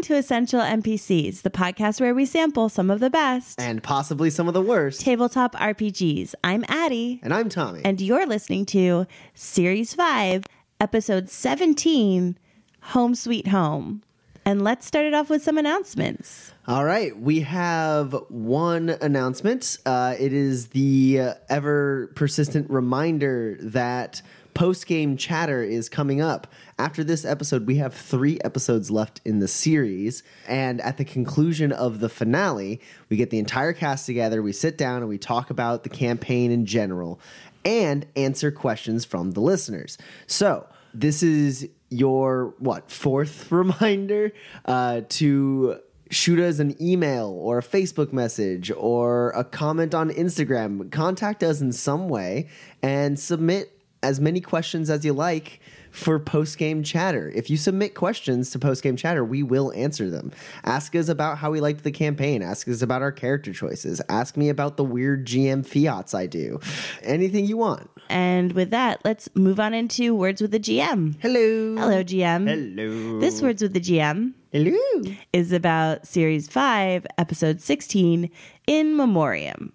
Welcome to Essential NPCs, the podcast where we sample some of the best and possibly some of the worst. tabletop RPGs. I'm Addie, And I'm Tommy. and you're listening to Series 5, Episode 17 Home Sweet Home. And let's start it off with some announcements. All right, we have one announcement. Uh, it is the uh, ever persistent reminder that post game chatter is coming up. After this episode, we have three episodes left in the series. And at the conclusion of the finale, we get the entire cast together, we sit down, and we talk about the campaign in general and answer questions from the listeners. So, this is your what fourth reminder uh, to shoot us an email or a Facebook message or a comment on Instagram. Contact us in some way and submit as many questions as you like for post game chatter. If you submit questions to post game chatter, we will answer them. Ask us about how we liked the campaign. Ask us about our character choices. Ask me about the weird GM fiats I do. Anything you want. And with that, let's move on into Words with the GM. Hello. Hello, GM. Hello. This Words with the GM Hello. is about Series 5, Episode 16, In Memoriam.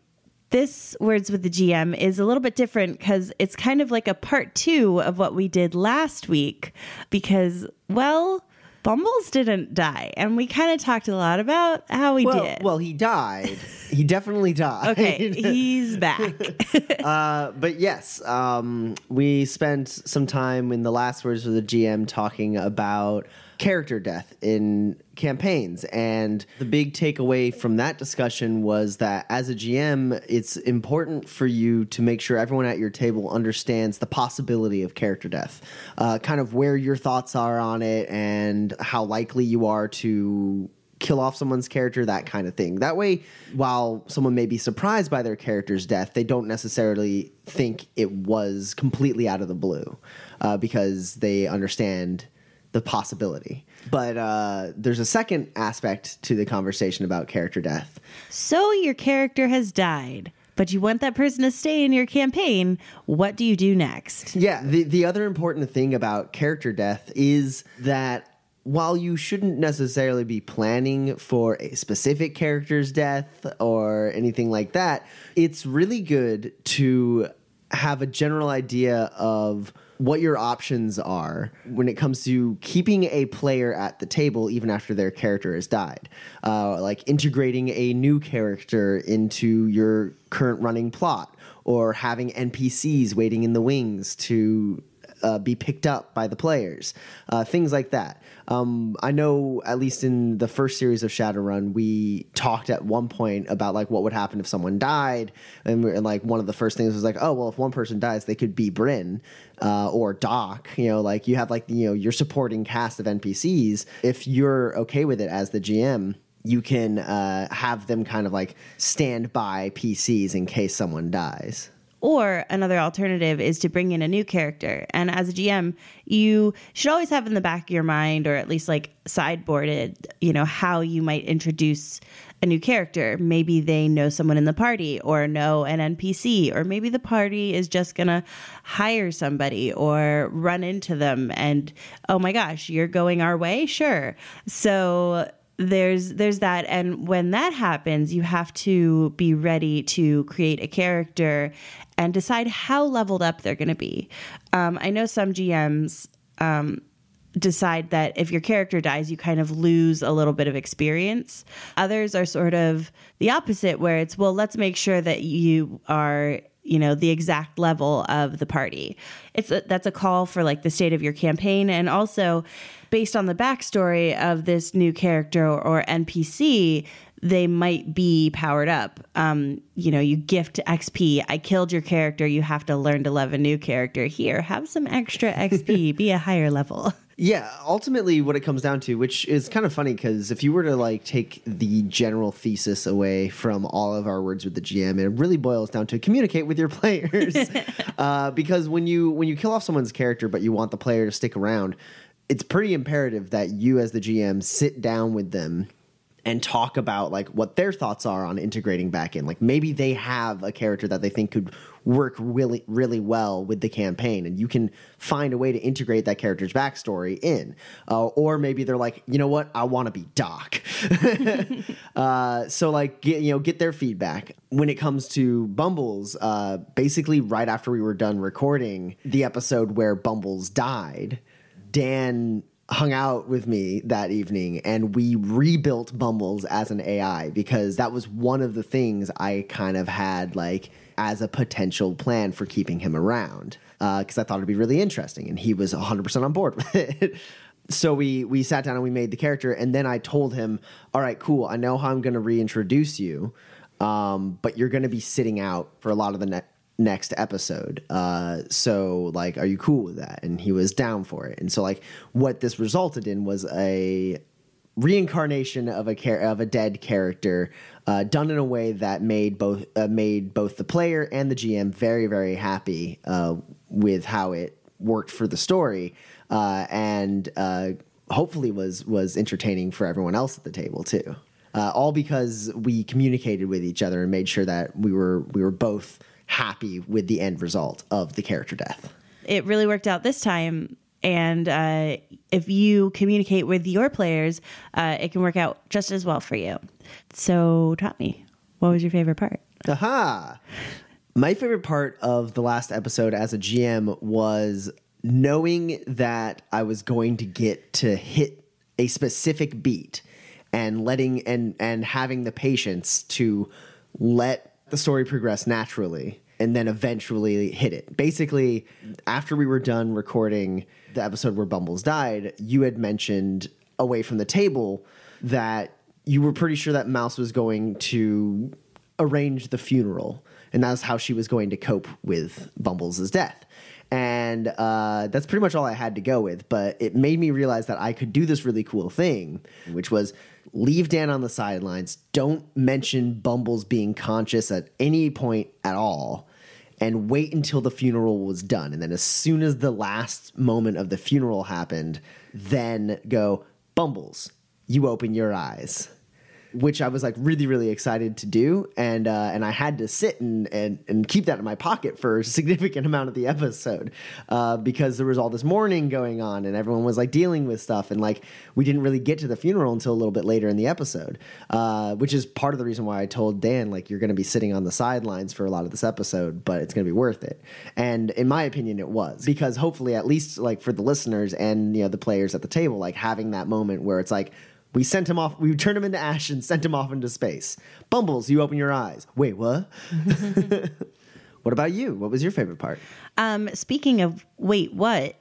This Words with the GM is a little bit different because it's kind of like a part two of what we did last week because, well, Bumbles didn't die. And we kind of talked a lot about how we Well, did. well, he died. he definitely died. okay, he's back. uh, but yes, um, we spent some time in the last words of the GM talking about character death in campaigns. And the big takeaway from that discussion was that as a GM, it's important for you to make sure everyone at your table understands the possibility of character death, uh, kind of where your thoughts are on it, and how likely you are to kill off someone's character, that kind of thing. That way, while someone may be surprised by their character's death, they don't necessarily think it was completely out of the blue uh, because they understand the possibility. But uh, there's a second aspect to the conversation about character death. so your character has died, but you want that person to stay in your campaign. What do you do next? Yeah, the, the other important thing about character death is that while you shouldn't necessarily be planning for a specific character's death or anything like that, it's really good to have a general idea of what your options are when it comes to keeping a player at the table even after their character has died. Uh, like integrating a new character into your current running plot or having NPCs waiting in the wings to uh, be picked up by the players, uh, things like that. Um, I know, at least in the first series of Shadowrun, we talked at one point about like what would happen if someone died, and, we're, and like one of the first things was like, oh well, if one person dies, they could be Bryn uh, or Doc. You know, like you have like you know your supporting cast of NPCs. If you're okay with it as the GM, you can uh, have them kind of like stand by PCs in case someone dies. Or another alternative is to bring in a new character. And as a GM, you should always have in the back of your mind, or at least like sideboarded, you know, how you might introduce a new character. Maybe they know someone in the party, or know an NPC, or maybe the party is just gonna hire somebody or run into them. And oh my gosh, you're going our way? Sure. So there's there's that. And when that happens you have to be ready to create a character and decide how leveled up they're going to be. Um, i know some gms um, decide that if your character dies you kind of lose a little bit of experience. Others are sort of the opposite where it's well let's make sure that you are you know the exact level of the party. It's a, that's a call for like the state of your campaign. And also based on the backstory of this new character or, npc they might be powered up. Um, you know you gift xp i killed your character you have to learn to love a new character. Here have some extra xp be a higher level. Yeah, ultimately, what it comes down to, which is kind of funny, because if you were to like take the general thesis away from all of our words with the GM, it really boils down to communicate with your players. uh, because when you when you kill off someone's character, but you want the player to stick around, it's pretty imperative that you, as the GM, sit down with them and talk about like what their thoughts are on integrating back in. Like maybe they have a character that they think could work really really well with the campaign, and you can find a way to integrate that character's backstory in. Uh, or maybe they're like, you know what, I want to be Doc. uh, so like get, you know get their feedback when it comes to Bumbles. Uh, basically, right after we were done recording the episode where Bumbles died, Dan hung out with me that evening and we rebuilt Bumbles as an AI because that was one of the things I kind of had like as a potential plan for keeping him around because uh, I thought it'd be really interesting and he was 100% on board with it. so we we sat down and we made the character and then I told him, "All right, cool. I know how I'm going to reintroduce you." Um, but you're going to be sitting out for a lot of the ne- next episode. Uh, so like, are you cool with that? And he was down for it. And so like, what this resulted in was a reincarnation of a char- of a dead character, uh, done in a way that made both uh, made both the player and the GM very very happy uh, with how it worked for the story, uh, and uh, hopefully was was entertaining for everyone else at the table too. Uh, all because we communicated with each other and made sure that we were we were both happy with the end result of the character death. It really worked out this time. And uh, if you communicate with your players, uh, it can work out just as well for you. So, Tommy, what was your favorite part? Aha! My favorite part of the last episode as a GM was knowing that I was going to get to hit a specific beat and letting and and having the patience to let the story progress naturally and then eventually hit it. Basically, after we were done recording the episode where Bumbles died, you had mentioned away from the table that you were pretty sure that Mouse was going to arrange the funeral, and that's how she was going to cope with Bumbles' death. And uh, that's pretty much all I had to go with. But it made me realize that I could do this really cool thing, which was leave Dan on the sidelines. Don't mention Bumbles being conscious at any point at all. And wait until the funeral was done. And then, as soon as the last moment of the funeral happened, then go, Bumbles, you open your eyes which I was like really really excited to do, and uh, and I had to sit and, and and keep that in my pocket for a significant amount of the episode uh, because there was all this mourning going on, and everyone was like dealing with stuff, and like we didn't really get to the funeral until a little bit later in the episode, uh, which is part of the reason why I told Dan like you're going to be sitting on the sidelines for a lot of this episode, but it's going to be worth it, and in my opinion, it was because hopefully at least like for the listeners and you know the players at the table, like having that moment where it's like we sent him off. We turned him into ash and sent him off into space. Bumbles, you open your eyes. Wait, what? what about you? What was your favorite part? Um, speaking of wait, what?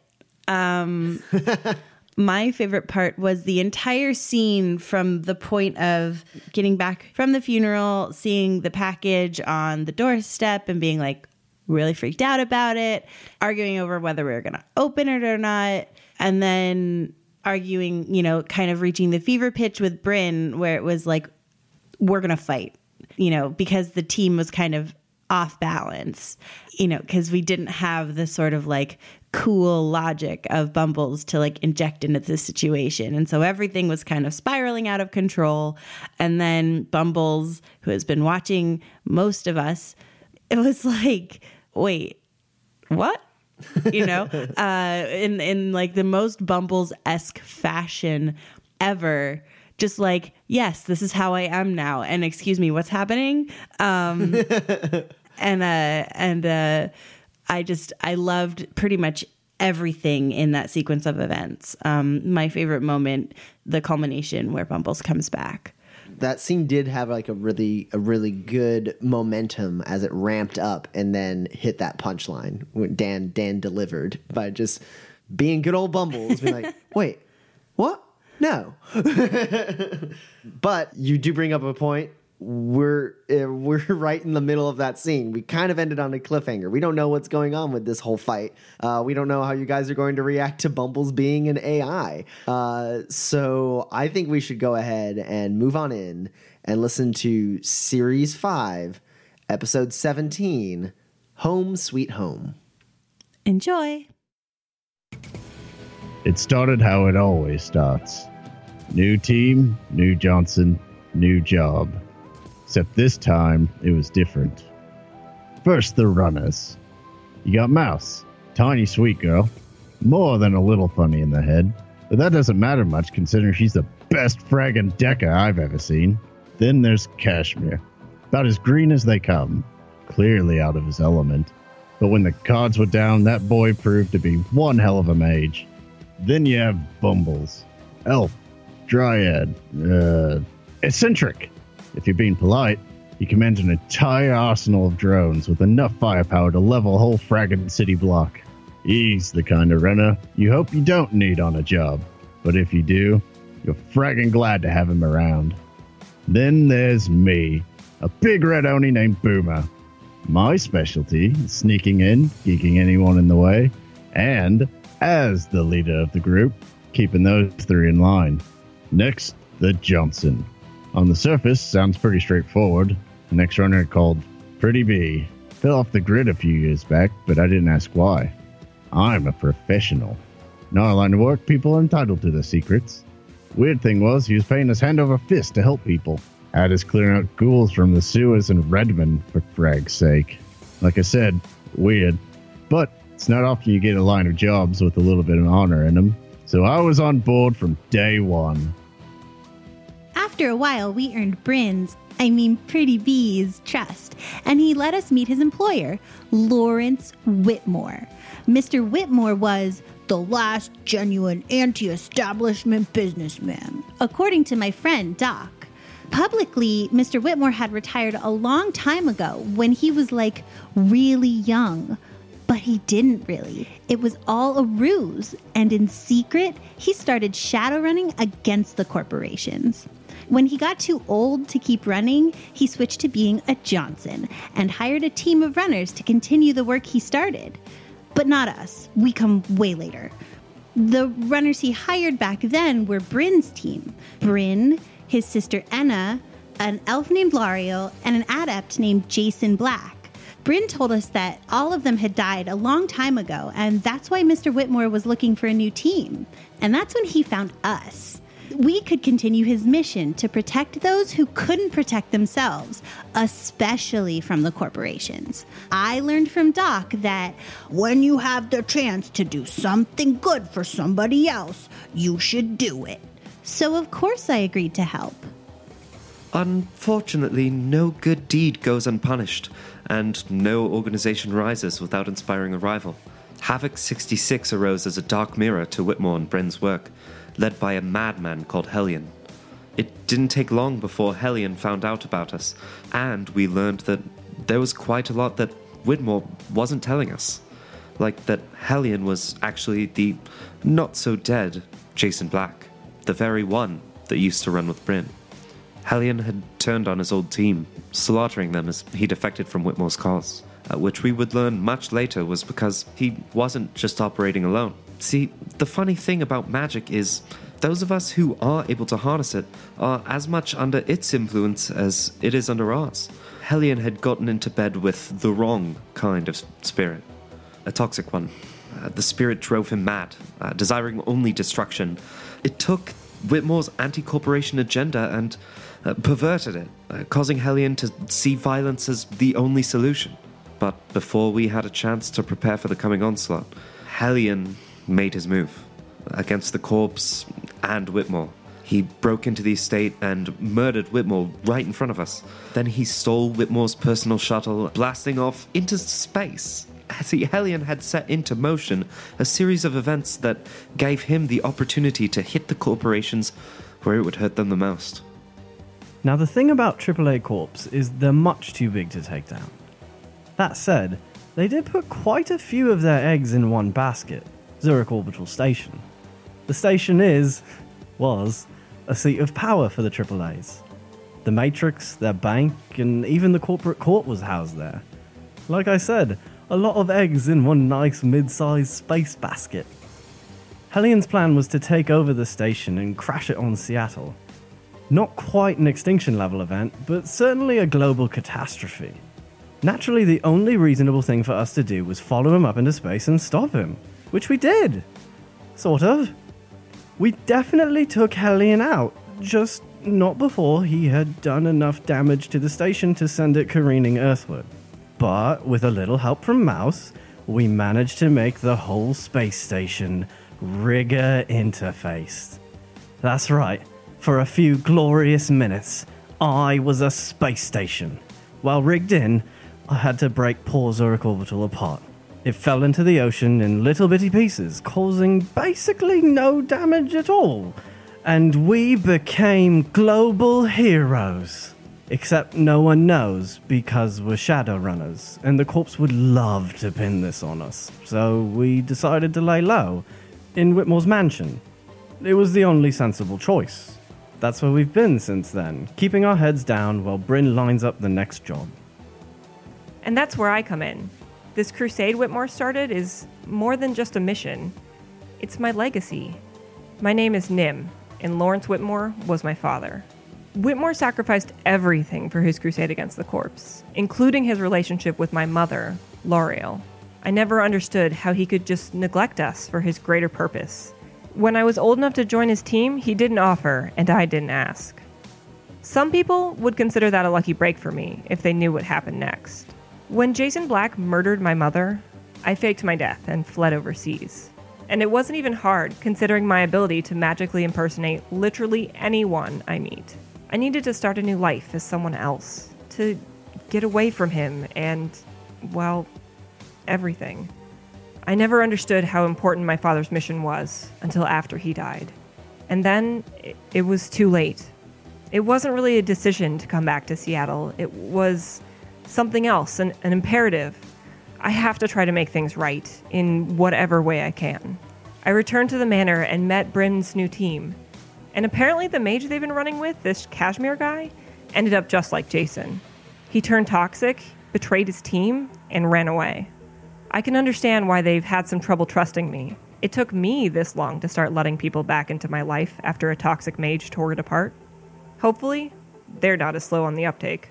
Um, my favorite part was the entire scene from the point of getting back from the funeral, seeing the package on the doorstep, and being like really freaked out about it, arguing over whether we were going to open it or not, and then arguing, you know, kind of reaching the fever pitch with Bryn, where it was like, we're going to fight, you know, because the team was kind of off balance, you know, because we didn't have the sort of like cool logic of Bumbles to like inject into the situation. And so everything was kind of spiraling out of control. And then Bumbles, who has been watching most of us, it was like, wait, what? You know, uh, in in like the most Bumbles esque fashion ever. Just like, yes, this is how I am now, and excuse me, what's happening? Um, and uh, and uh, I just I loved pretty much everything in that sequence of events. Um, my favorite moment, the culmination where Bumbles comes back that scene did have like a really a really good momentum as it ramped up and then hit that punchline when Dan Dan delivered by just being good old Bumbles, being like, wait, what? No. but you do bring up a point we're uh, we're right in the middle of that scene. We kind of ended on a cliffhanger. We don't know what's going on with this whole fight. Uh, we don't know how you guys are going to react to Bumbles being an AI. Uh, so I think we should go ahead and move on in and listen to Series Five, Episode Seventeen, "Home Sweet Home." Enjoy. It started how it always starts. New team, new Johnson, new job. Except this time, it was different. First, the runners. You got Mouse, tiny sweet girl, more than a little funny in the head, but that doesn't matter much considering she's the best fragging Decker I've ever seen. Then there's Cashmere, about as green as they come, clearly out of his element. But when the cards were down, that boy proved to be one hell of a mage. Then you have Bumbles, Elf, Dryad, uh, Eccentric. If you're being polite, he commands an entire arsenal of drones with enough firepower to level a whole fragging city block. He's the kind of runner you hope you don't need on a job, but if you do, you're fragging glad to have him around. Then there's me, a big red oni named Boomer. My specialty is sneaking in, geeking anyone in the way, and, as the leader of the group, keeping those three in line. Next, the Johnson. On the surface, sounds pretty straightforward. Next runner called Pretty Bee. Fell off the grid a few years back, but I didn't ask why. I'm a professional. In our line of work, people are entitled to their secrets. Weird thing was, he was paying us hand over fist to help people. Had us clearing out ghouls from the sewers in Redmond, for frag's sake. Like I said, weird. But it's not often you get a line of jobs with a little bit of honor in them. So I was on board from day one. After a while, we earned Bryn's, I mean Pretty Bee's, trust, and he let us meet his employer, Lawrence Whitmore. Mr. Whitmore was the last genuine anti establishment businessman, according to my friend Doc. Publicly, Mr. Whitmore had retired a long time ago when he was like really young. But he didn't really. It was all a ruse, and in secret, he started shadow running against the corporations. When he got too old to keep running, he switched to being a Johnson and hired a team of runners to continue the work he started. But not us. We come way later. The runners he hired back then were Bryn's team. Bryn, his sister Enna, an elf named Lariel, and an adept named Jason Black. Bryn told us that all of them had died a long time ago, and that's why Mr. Whitmore was looking for a new team. And that's when he found us. We could continue his mission to protect those who couldn't protect themselves, especially from the corporations. I learned from Doc that when you have the chance to do something good for somebody else, you should do it. So, of course, I agreed to help. Unfortunately, no good deed goes unpunished, and no organization rises without inspiring a rival. Havoc 66 arose as a dark mirror to Whitmore and Bryn's work, led by a madman called Hellion. It didn't take long before Hellion found out about us, and we learned that there was quite a lot that Whitmore wasn't telling us. Like that Hellion was actually the not so dead Jason Black, the very one that used to run with Bryn. Hellion had turned on his old team, slaughtering them as he defected from Whitmore's cause, uh, which we would learn much later was because he wasn't just operating alone. See, the funny thing about magic is those of us who are able to harness it are as much under its influence as it is under ours. Hellion had gotten into bed with the wrong kind of spirit, a toxic one. Uh, the spirit drove him mad, uh, desiring only destruction. It took Whitmore's anti corporation agenda and uh, perverted it, uh, causing Hellion to see violence as the only solution. But before we had a chance to prepare for the coming onslaught, Hellion made his move against the corpse and Whitmore. He broke into the estate and murdered Whitmore right in front of us. Then he stole Whitmore's personal shuttle, blasting off into space. See, Hellion had set into motion a series of events that gave him the opportunity to hit the corporations where it would hurt them the most. Now, the thing about AAA Corps is they're much too big to take down. That said, they did put quite a few of their eggs in one basket Zurich Orbital Station. The station is, was, a seat of power for the AAAs. The Matrix, their bank, and even the corporate court was housed there. Like I said, a lot of eggs in one nice mid sized space basket. Hellions' plan was to take over the station and crash it on Seattle. Not quite an extinction level event, but certainly a global catastrophe. Naturally, the only reasonable thing for us to do was follow him up into space and stop him, which we did. Sort of. We definitely took Hellion out, just not before he had done enough damage to the station to send it careening earthward. But with a little help from Mouse, we managed to make the whole space station rigger interfaced. That's right, for a few glorious minutes, I was a space station. While rigged in, I had to break poor Zurich Orbital apart. It fell into the ocean in little bitty pieces, causing basically no damage at all. And we became global heroes. Except no one knows because we're Shadowrunners, and the corpse would love to pin this on us. So we decided to lay low in Whitmore's mansion. It was the only sensible choice. That's where we've been since then, keeping our heads down while Bryn lines up the next job. And that's where I come in. This crusade Whitmore started is more than just a mission, it's my legacy. My name is Nim, and Lawrence Whitmore was my father. Whitmore sacrificed everything for his crusade against the corpse, including his relationship with my mother, Lariel. I never understood how he could just neglect us for his greater purpose. When I was old enough to join his team, he didn't offer, and I didn't ask. Some people would consider that a lucky break for me if they knew what happened next. When Jason Black murdered my mother, I faked my death and fled overseas. And it wasn't even hard, considering my ability to magically impersonate literally anyone I meet. I needed to start a new life as someone else, to get away from him and, well, everything. I never understood how important my father's mission was until after he died. And then it, was too late. It wasn't really a decision to come back to Seattle, it was something else, an, an imperative. I have to try to make things right in whatever way I can. I returned to the manor and met Bryn's new team. And apparently, the mage they've been running with, this Kashmir guy, ended up just like Jason. He turned toxic, betrayed his team, and ran away. I can understand why they've had some trouble trusting me. It took me this long to start letting people back into my life after a toxic mage tore it apart. Hopefully, they're not as slow on the uptake.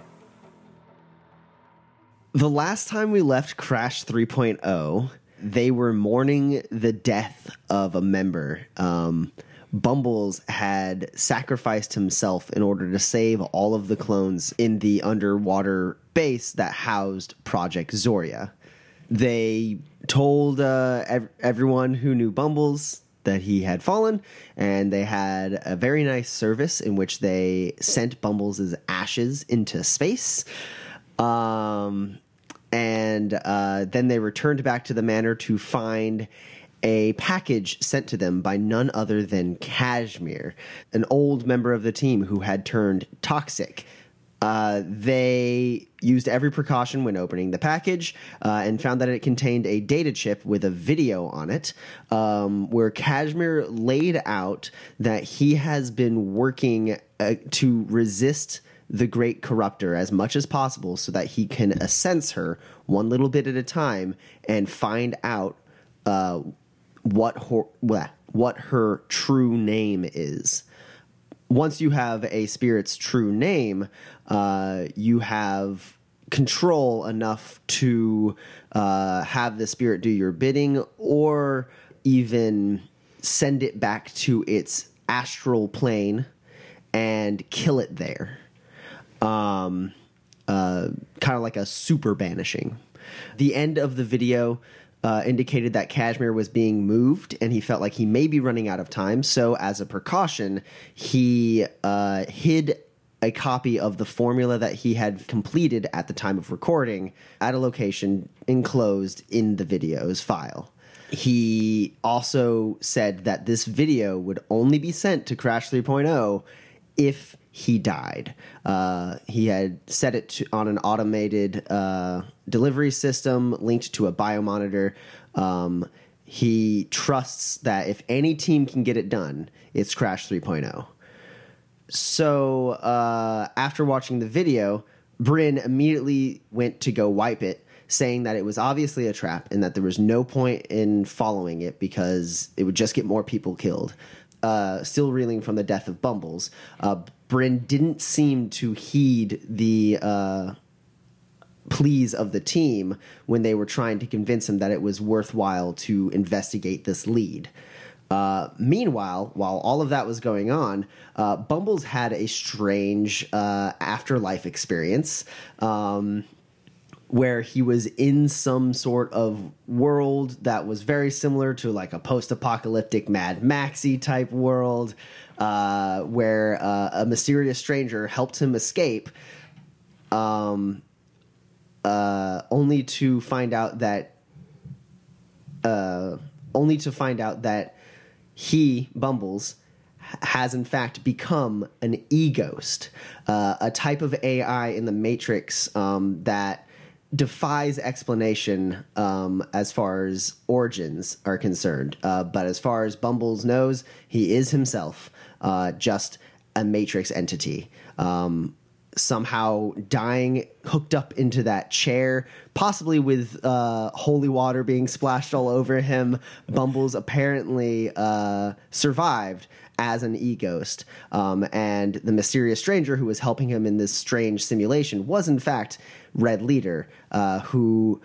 The last time we left Crash 3.0, they were mourning the death of a member. Um, Bumbles had sacrificed himself in order to save all of the clones in the underwater base that housed Project Zoria. They told uh, ev- everyone who knew Bumbles that he had fallen, and they had a very nice service in which they sent Bumbles' ashes into space. Um, and uh, then they returned back to the manor to find a package sent to them by none other than Kashmir, an old member of the team who had turned toxic. Uh, they used every precaution when opening the package uh, and found that it contained a data chip with a video on it um, where Kashmir laid out that he has been working uh, to resist the great corruptor as much as possible so that he can assense her one little bit at a time and find out uh, what her, what her true name is. Once you have a spirit's true name, uh, you have control enough to uh, have the spirit do your bidding or even send it back to its astral plane and kill it there. Um, uh, kind of like a super banishing. The end of the video uh, indicated that Kashmir was being moved and he felt like he may be running out of time. So, as a precaution, he uh, hid a copy of the formula that he had completed at the time of recording at a location enclosed in the video's file. He also said that this video would only be sent to Crash 3.0 if he died. Uh, he had set it to, on an automated uh, delivery system linked to a biomonitor. Um, he trusts that if any team can get it done, it's Crash 3.0. So uh, after watching the video, Bryn immediately went to go wipe it, saying that it was obviously a trap and that there was no point in following it because it would just get more people killed. Uh, still reeling from the death of Bumbles, uh, Bryn didn't seem to heed the uh, pleas of the team when they were trying to convince him that it was worthwhile to investigate this lead. Uh, meanwhile, while all of that was going on, uh, Bumbles had a strange uh, afterlife experience. Um, where he was in some sort of world that was very similar to like a post-apocalyptic Mad Maxy type world, uh, where uh, a mysterious stranger helped him escape, um, uh, only to find out that, uh, only to find out that he Bumbles has in fact become an e-ghost, uh, a type of AI in the Matrix um, that defies explanation um, as far as origins are concerned. Uh, but as far as Bumbles knows, he is himself uh, just a Matrix entity. Um, somehow dying hooked up into that chair, possibly with uh, holy water being splashed all over him. Bumbles apparently uh, survived as an e ghost. Um, and the mysterious stranger who was helping him in this strange simulation was, in fact, Red Leader, uh, who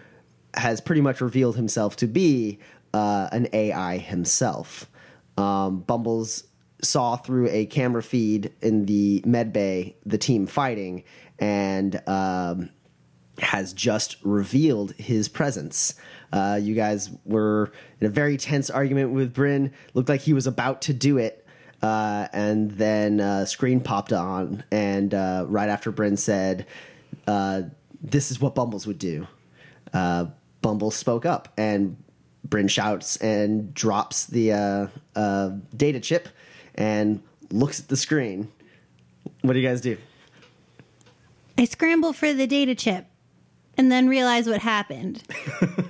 has pretty much revealed himself to be uh, an AI himself. Um, Bumbles saw through a camera feed in the med bay the team fighting and um, has just revealed his presence. Uh, you guys were in a very tense argument with Bryn. Looked like he was about to do it. Uh, and then uh, screen popped on, and uh, right after Bryn said, uh, "This is what Bumbles would do." Uh, Bumbles spoke up, and Bryn shouts and drops the uh, uh, data chip and looks at the screen. What do you guys do? I scramble for the data chip and then realize what happened.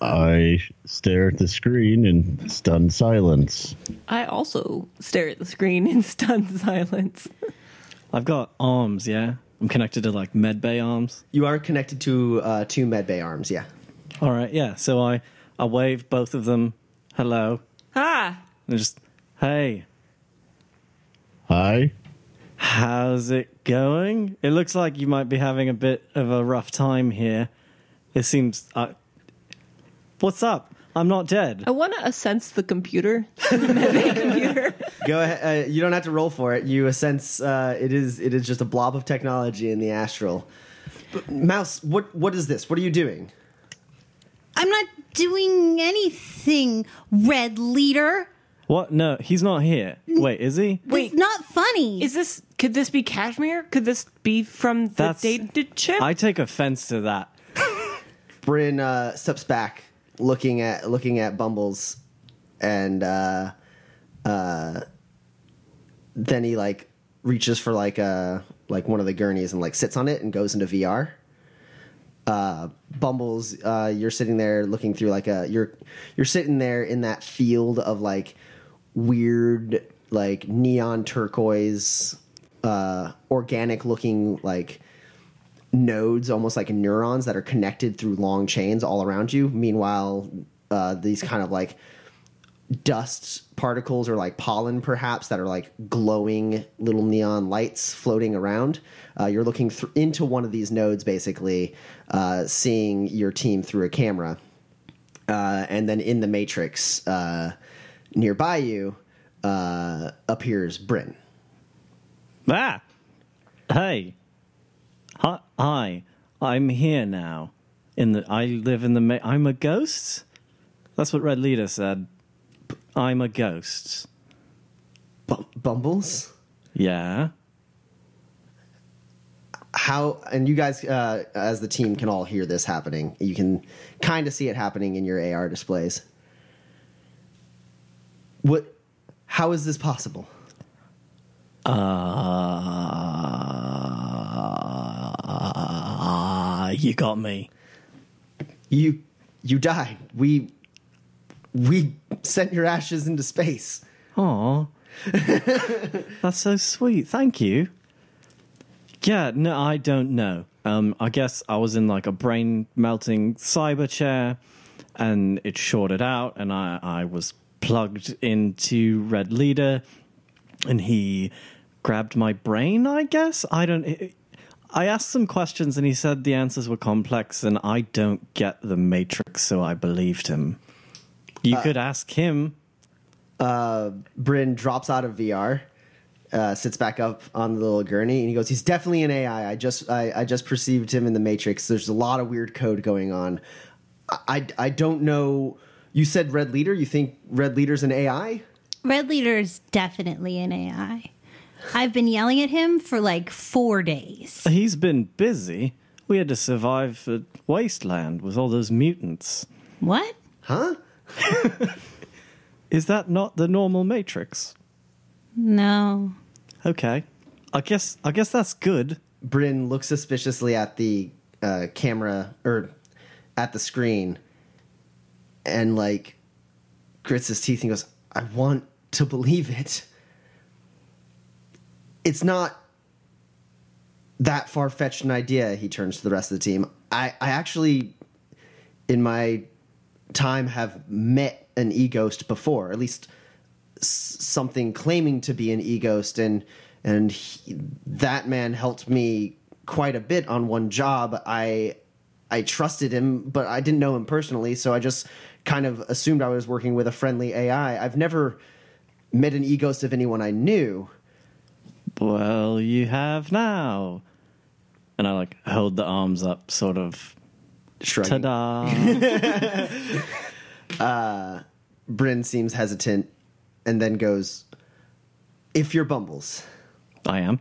I stare at the screen in stunned silence. I also stare at the screen in stunned silence. I've got arms, yeah? I'm connected to like medbay arms. You are connected to uh, two medbay arms, yeah. All right, yeah. So I, I wave both of them hello. Ah, And just, hey, Hi. how's it going? It looks like you might be having a bit of a rough time here. It seems. Uh, what's up? I'm not dead. I want to sense the computer. the computer. Go ahead. Uh, you don't have to roll for it. You sense uh, it is it is just a blob of technology in the astral. But, Mouse, what what is this? What are you doing? I'm not doing anything, Red Leader. What? No, he's not here. Wait, is he? Wait. It's not funny. Is this? Could this be Cashmere? Could this be from the That's- data chip? I take offense to that. Bryn uh, steps back, looking at looking at Bumbles, and uh, uh, then he like reaches for like a like one of the gurneys and like sits on it and goes into VR. Uh, Bumbles, uh, you're sitting there looking through like a you're you're sitting there in that field of like weird like neon turquoise uh organic looking like nodes, almost like neurons that are connected through long chains all around you. Meanwhile, uh, these kind of like dust particles or like pollen, perhaps, that are like glowing little neon lights floating around. Uh, you're looking th- into one of these nodes, basically, uh, seeing your team through a camera. Uh, and then in the matrix uh, nearby you uh, appears Bryn. Ah! Hey. Hi. Hi. I'm here now. In the I live in the ma- I'm a ghost? That's what Red Leader said. I'm a ghost. Bum- Bumbles? Yeah. how and you guys uh, as the team can all hear this happening you can kind of see it happening in your ar displays what how is this possible Uh, you got me. you you died we we sent your ashes into space Aw. That's so sweet. Thank you. Yeah, no, I don't know. Um, I guess I was in like a brain melting cyber chair and it shorted out and I, I was plugged into Red Leader and he grabbed my brain, I guess. I don't. I asked some questions and he said the answers were complex and I don't get the Matrix, so I believed him. You could ask him. uh, Bryn drops out of VR, uh, sits back up on the little gurney, and he goes, "He's definitely an AI. I just I, I just perceived him in the Matrix. There's a lot of weird code going on. I, I I don't know. You said Red Leader. You think Red Leader's an AI? Red Leader is definitely an AI. I've been yelling at him for like four days. He's been busy. We had to survive the wasteland with all those mutants. What? Huh? Is that not the normal Matrix? No. Okay. I guess I guess that's good. Bryn looks suspiciously at the uh, camera or at the screen, and like grits his teeth and goes, "I want to believe it. It's not that far fetched an idea." He turns to the rest of the team. I, I actually, in my time, have met an e ghost before, at least something claiming to be an e ghost, and and he, that man helped me quite a bit on one job. I I trusted him, but I didn't know him personally, so I just kind of assumed I was working with a friendly AI. I've never met an e ghost of anyone I knew. Well, you have now. And I like held the arms up, sort of. Shrugging. Ta-da! Uh, Bryn seems hesitant and then goes, If you're Bumbles, I am.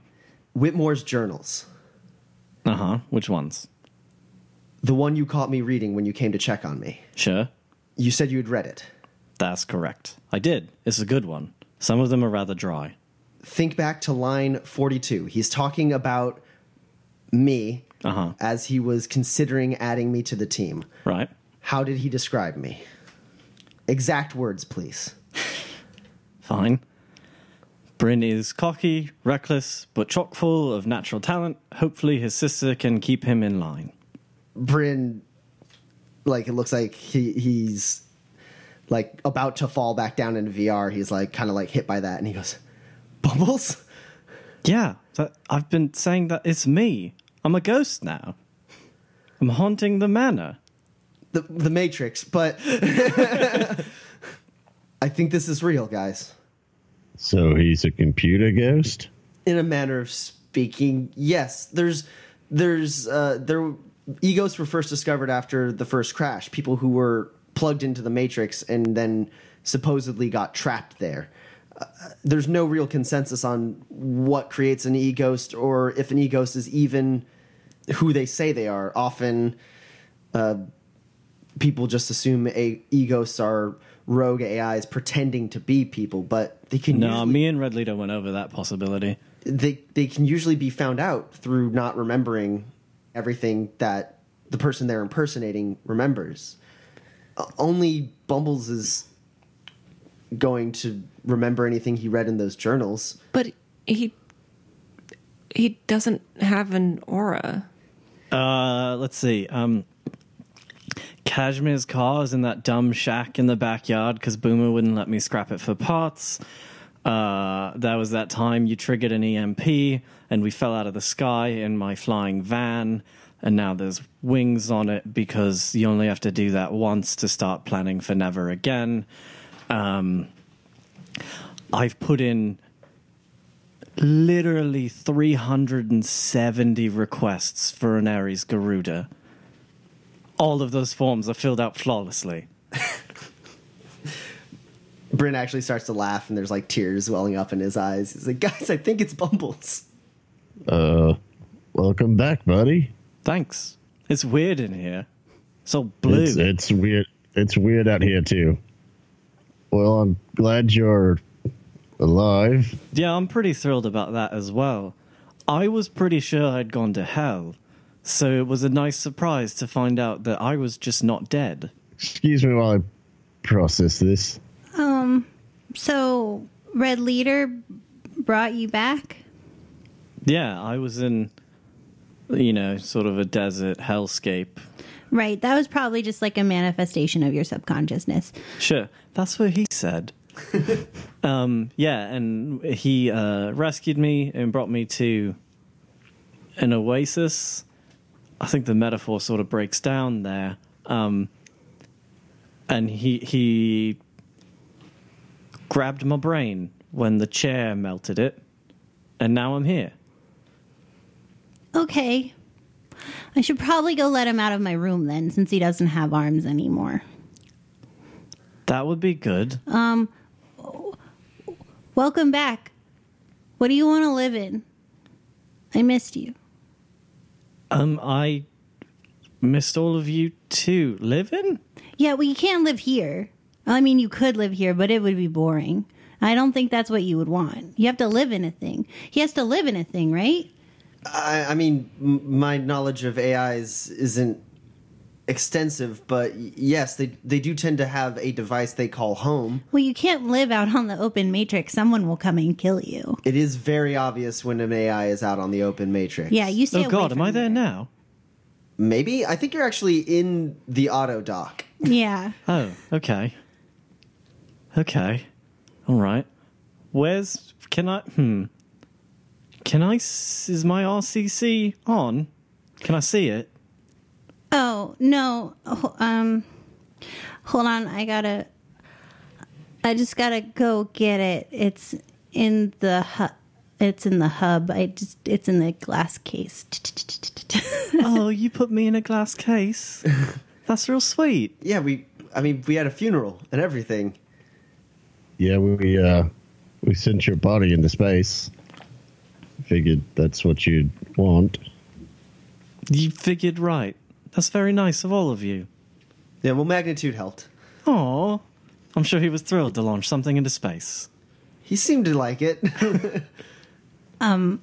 Whitmore's journals, Uh huh. Which ones? the one you caught me reading when you came to check on me, Sure. you said you had read it. That's correct. I did. It's a good one. Some of them are rather dry. Think back to line 42. He's talking about me Uh huh. as he was considering adding me to the team. Right. How did he describe me? Exact words, please. Fine. Bryn is cocky, reckless, but chock full of natural talent. Hopefully, his sister can keep him in line. Bryn, like, it looks like he, he's like about to fall back down into VR. He's like kind of like hit by that, and he goes, Bumbles? Yeah, that, I've been saying that it's me. I'm a ghost now. I'm haunting the manor. The, the Matrix, but I think this is real, guys. So he's a computer ghost? in a manner of speaking, yes. There's there's uh there e-ghosts were first discovered after the first crash. People who were plugged into the matrix and then supposedly got trapped there. Uh, there's no real consensus on what creates an e-ghost or if an e-ghost is even who they say they are. Often uh, people just assume a e-ghosts are rogue AIs pretending to be people, but they can No, usually- me and Red Leader went over that possibility. they they can usually be found out through not remembering everything that the person they're impersonating remembers. Uh, only Bumbles is going to remember anything he read in those journals. But he he doesn't have an aura. Uh, let's see. Um, Kashmir's car is in that dumb shack in the backyard because Boomer wouldn't let me scrap it for parts. Uh, that was that time you triggered an EMP and we fell out of the sky in my flying van. And now there's wings on it because you only have to do that once to start planning for never again. Um, I've put in literally 370 requests for an Ares Garuda. All of those forms are filled out flawlessly. Bryn actually starts to laugh, and there's like tears welling up in his eyes. He's like, "Guys, I think it's Bumbles." Uh, welcome back, buddy. Thanks. It's weird in here. So blue. It's, it's weird. It's weird out here too. Well, I'm glad you're alive. yeah, I'm pretty thrilled about that as well. I was pretty sure I'd gone to hell, so it was a nice surprise to find out that I was just not dead. Excuse me while I process this. Um, so Red Leader brought you back? Yeah, I was in, you know, sort of a desert hellscape. Right. That was probably just like a manifestation of your subconsciousness. Sure, that's what he said. um, yeah, and he uh, rescued me and brought me to an oasis. I think the metaphor sort of breaks down there. Um, and he he grabbed my brain when the chair melted it, and now I'm here. Okay. I should probably go let him out of my room then, since he doesn't have arms anymore. That would be good. Um, welcome back. What do you want to live in? I missed you. Um, I missed all of you too. Living? Yeah, well, you can't live here. I mean, you could live here, but it would be boring. I don't think that's what you would want. You have to live in a thing. He has to live in a thing, right? I, I mean, m- my knowledge of AIs isn't extensive, but y- yes, they they do tend to have a device they call home. Well, you can't live out on the open matrix. Someone will come and kill you. It is very obvious when an AI is out on the open matrix. Yeah, you stay Oh God, am I there now? Maybe I think you're actually in the auto dock. Yeah. Oh, okay. Okay. All right. Where's can I hmm. Can I? is my RCC on? Can I see it? Oh no. Ho- Um, hold on. I gotta. I just gotta go get it. It's in the hub. It's in the hub. I just. It's in the glass case. oh, you put me in a glass case. That's real sweet. Yeah, we. I mean, we had a funeral and everything. Yeah, we uh, we sent your body into space. Figured that's what you'd want. You figured right. That's very nice of all of you. Yeah, well, magnitude helped. Oh, I'm sure he was thrilled to launch something into space. He seemed to like it. Um,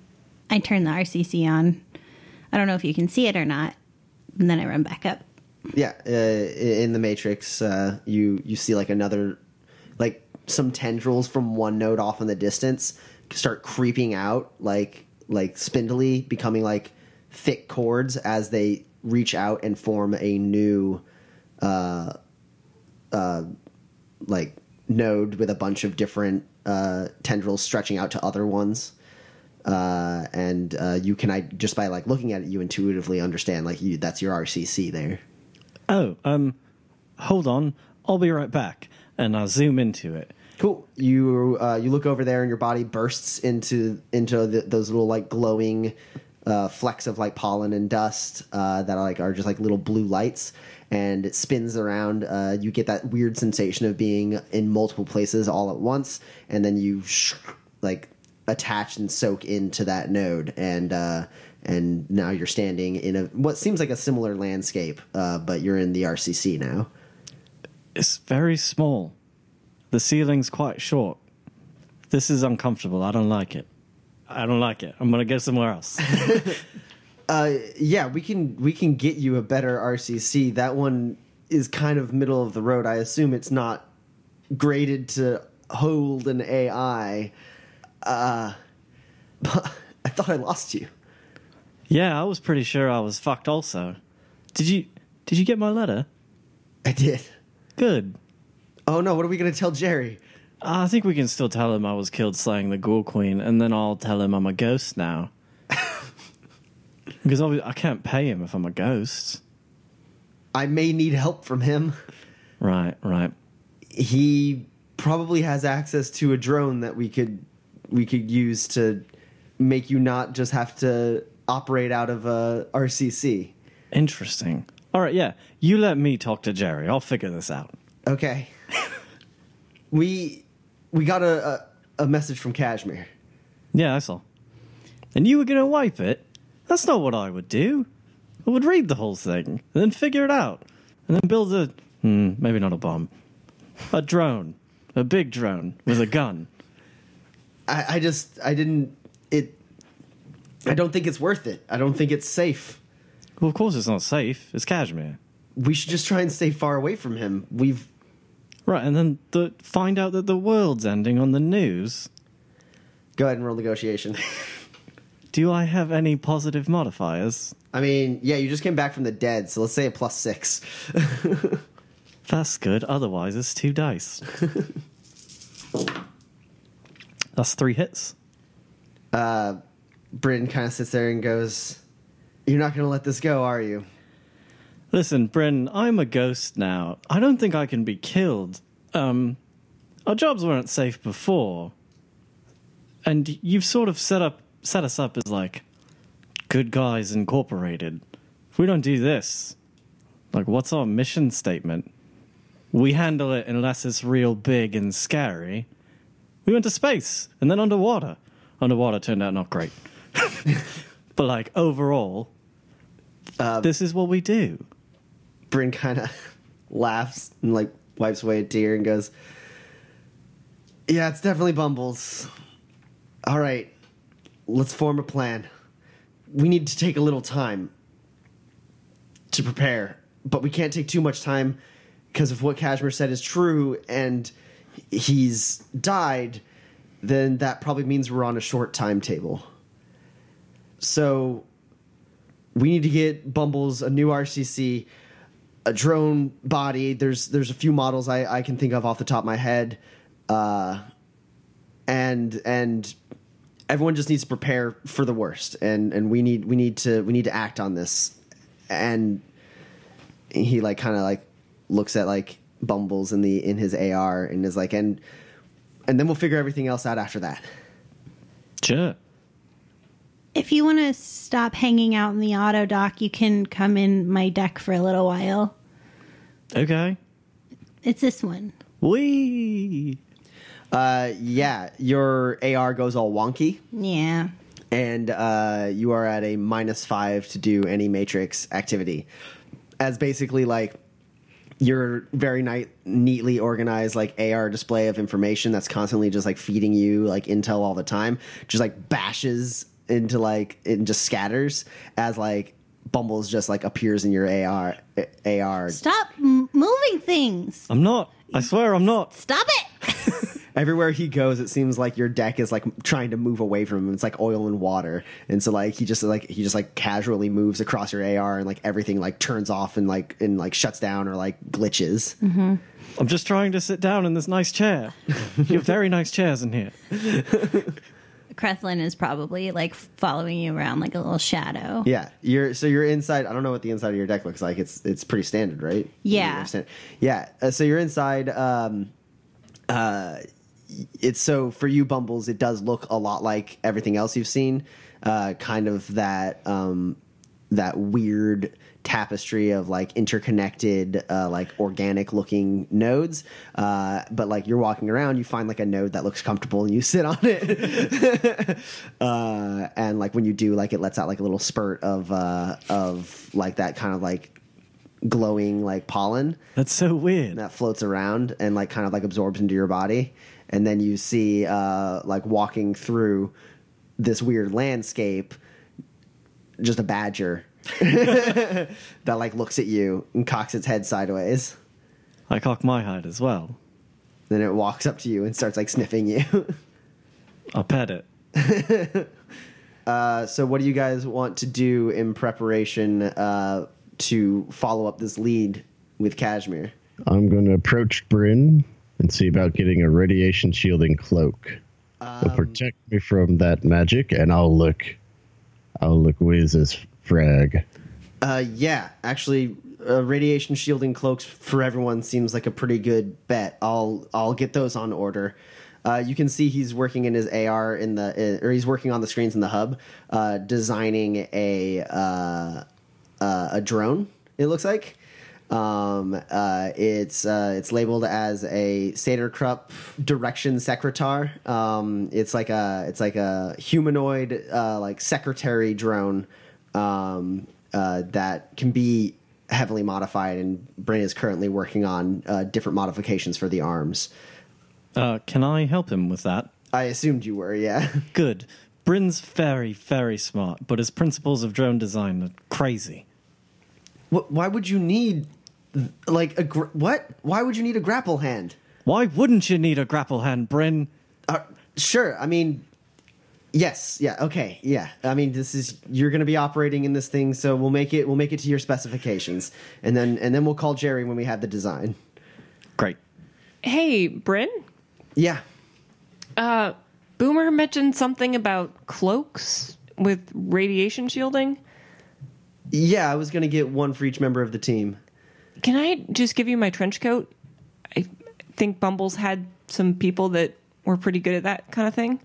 I turn the RCC on. I don't know if you can see it or not. And then I run back up. yeah, uh, in the Matrix, uh, you you see like another, like some tendrils from one node off in the distance start creeping out, like like spindly, becoming like thick cords as they reach out and form a new, uh, uh, like node with a bunch of different uh, tendrils stretching out to other ones. Uh, and uh, you can I just by like looking at it, you intuitively understand like you that's your RCC there. Oh, um, hold on. I'll be right back. And I'll zoom into it. Cool. You uh, you look over there, and your body bursts into into the, those little like glowing uh, flecks of like pollen and dust uh, that are like are just like little blue lights, and it spins around. Uh, you get that weird sensation of being in multiple places all at once, and then you sh- like attach and soak into that node, and uh, and now you're standing in a what seems like a similar landscape, uh, but you're in the RCC now. It's very small. The ceiling's quite short. This is uncomfortable. I don't like it. I don't like it. I'm gonna go somewhere else. Uh, yeah, we can we can get you a better RCC. That one is kind of middle of the road. I assume it's not graded to hold an AI. Uh, but I thought I lost you. yeah, I was pretty sure I was fucked. Also, did you did you get my letter? I did. Good. Oh no! What are we gonna tell Jerry? Uh, I think we can still tell him I was killed slaying the Ghoul Queen, and then I'll tell him I'm a ghost now. because I can't pay him if I'm a ghost. I may need help from him. Right, right. He probably has access to a drone that we could we could use to make you not just have to operate out of a RCC. Interesting. All right, yeah. You let me talk to Jerry. I'll figure this out. Okay. we we got a, a a message from Kashmir. Yeah, I saw. And you were to wipe it? That's not what I would do. I would read the whole thing, and then figure it out, and then build a. Hmm, maybe not a bomb. A drone. A big drone with a gun. I, I just I didn't it. I don't think it's worth it. I don't think it's safe. Well, of course it's not safe. It's Kashmir. We should just try and stay far away from him. We've Right, and then the, find out that the world's ending on the news. Go ahead and roll negotiation. Do I have any positive modifiers? I mean, yeah, you just came back from the dead, so let's say a plus six. That's good. Otherwise, it's two dice. That's three hits. Uh, Bryn kind of sits there and goes, "You're not going to let this go, are you?" Listen, Bryn, I'm a ghost now. I don't think I can be killed. Um, our jobs weren't safe before, and you've sort of set up set us up as like good guys incorporated. If we don't do this, like, what's our mission statement? We handle it unless it's real big and scary. We went to space and then underwater. Underwater turned out not great, but like overall, this is what we do. Bryn kind of laughs and like wipes away a tear and goes, "Yeah, it's definitely Bumbles. All right, let's form a plan. We need to take a little time to prepare, but we can't take too much time because if what Kashmir said is true and he's died, then that probably means we're on a short timetable. So we need to get Bumbles a new RCC, a drone body. There's there's a few models I, I can think of off the top of my head, uh, and and everyone just needs to prepare for the worst, and and we need we need to we need to act on this, and he like kind of like looks at like Bumbles in the in his AR and is like and and then we'll figure everything else out after that. Sure. If you want to stop hanging out in the auto dock, you can come in my deck for a little while. Okay. It's this one. We. Uh, yeah, your AR goes all wonky. Yeah. and uh, you are at a minus five to do any matrix activity as basically like your very ni- neatly organized like ar display of information that's constantly just like feeding you like intel all the time just like bashes into like it just scatters as like bumbles just like appears in your ar ar Stop m- moving things. I'm not. I swear I'm not. Stop it. everywhere he goes it seems like your deck is like trying to move away from him it's like oil and water and so like he just like he just like casually moves across your ar and like everything like turns off and like and like shuts down or like glitches mm-hmm. I'm just trying to sit down in this nice chair. you have very nice chairs in here. Krethlin is probably like following you around like a little shadow. yeah you're so you're inside i don't know what the inside of your deck looks like it's it's pretty standard right Yeah. Yeah uh, so you're inside um uh it's so for you bumbles it does look a lot like everything else you've seen uh kind of that um that weird tapestry of like interconnected uh like organic looking nodes. Uh but like you're walking around you find like a node that looks comfortable and you sit on it. Uh and like when you do like it lets out like a little spurt of uh of like that kind of like glowing like pollen. That's so weird. that floats around and like kind of like absorbs into your body. And then you see uh like walking through this weird landscape just a badger that like looks at you and cocks its head sideways I cock my head as well. then it walks up to you and starts like sniffing you I'll pet it. uh so what do you guys want to do in preparation uh to follow up this lead with Kashmir I'm going to approach Bryn and see about getting a radiation shielding cloak. It'll protect me from that magic, and I'll look. I'll look whiz as frag. Uh, yeah, actually, uh, radiation shielding cloaks for everyone seems like a pretty good bet. I'll I'll get those on order. Uh, you can see he's working in his AR in the, or he's working on the screens in the hub, uh, designing a uh, uh, a drone. It looks like. Um, uh, it's uh, it's labeled as a Saderkrupp direction secretar. Um, it's like a it's like a humanoid uh, like secretary drone um, uh, that can be heavily modified, and Bryn is currently working on uh, different modifications for the arms. Uh, can I help him with that? I assumed you were, yeah. Good. Bryn's very, very smart, but his principles of drone design are crazy. Wh- Why would you need like a gr- what? Why would you need a grapple hand? Why wouldn't you need a grapple hand, Bryn? Uh, sure. I mean, Yes. Yeah. Okay. Yeah. I mean, this is you're going to be operating in this thing, so we'll make it. We'll make it to your specifications, and then and then we'll call Jerry when we have the design. Great. Hey, Bryn. Yeah. Uh, Boomer mentioned something about cloaks with radiation shielding. Yeah. I was going to get one for each member of the team. Can I just give you my trench coat? I think Bumbles had some people that were pretty good at that kind of thing.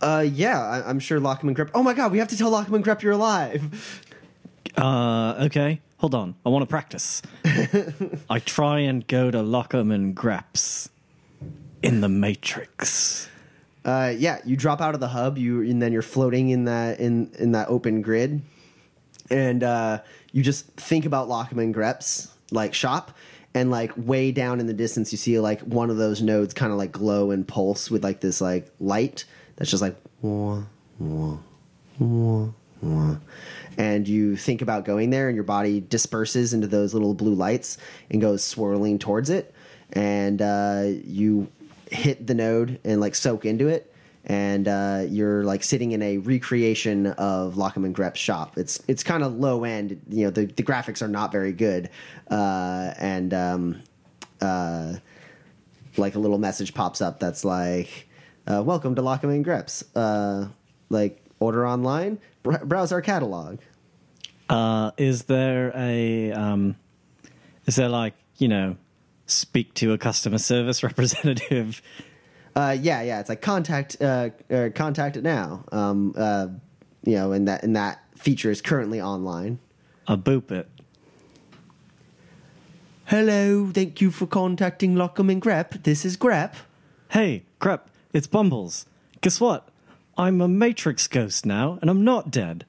Uh, yeah. I, I'm sure Lockham and Grep. Oh my God, we have to tell Lockham and Grep you're alive. Uh, okay. Hold on. I want to practice. I try and go to Lockham and Greps in the Matrix. Uh, yeah. You drop out of the hub. You and then you're floating in that in in that open grid, and uh, you just think about Lockham and Grep's like shop. And like way down in the distance, you see like one of those nodes kind of like glow and pulse with like this like light that's just like wah, wah, wah, wah. and you think about going there and your body disperses into those little blue lights and goes swirling towards it and uh, you hit the node and like soak into it and uh, you're like sitting in a recreation of Lockham and Grep's shop. It's it's kind of low end. You know, the, the graphics are not very good, uh, and um, uh, like a little message pops up that's like, uh, "Welcome to Lockham and Grep's. Uh, like order online, br- browse our catalog." Uh, is there a um, is there like you know speak to a customer service representative? Uh, yeah, yeah. It's like contact, uh, uh, contact it now. Um, uh, you know, and that and that feature is currently online. A boop it. Hello, thank you for contacting Lockham and Grep. This is Grep. Hey, Grep, it's Bumbles. Guess what? I'm a Matrix ghost now, and I'm not dead.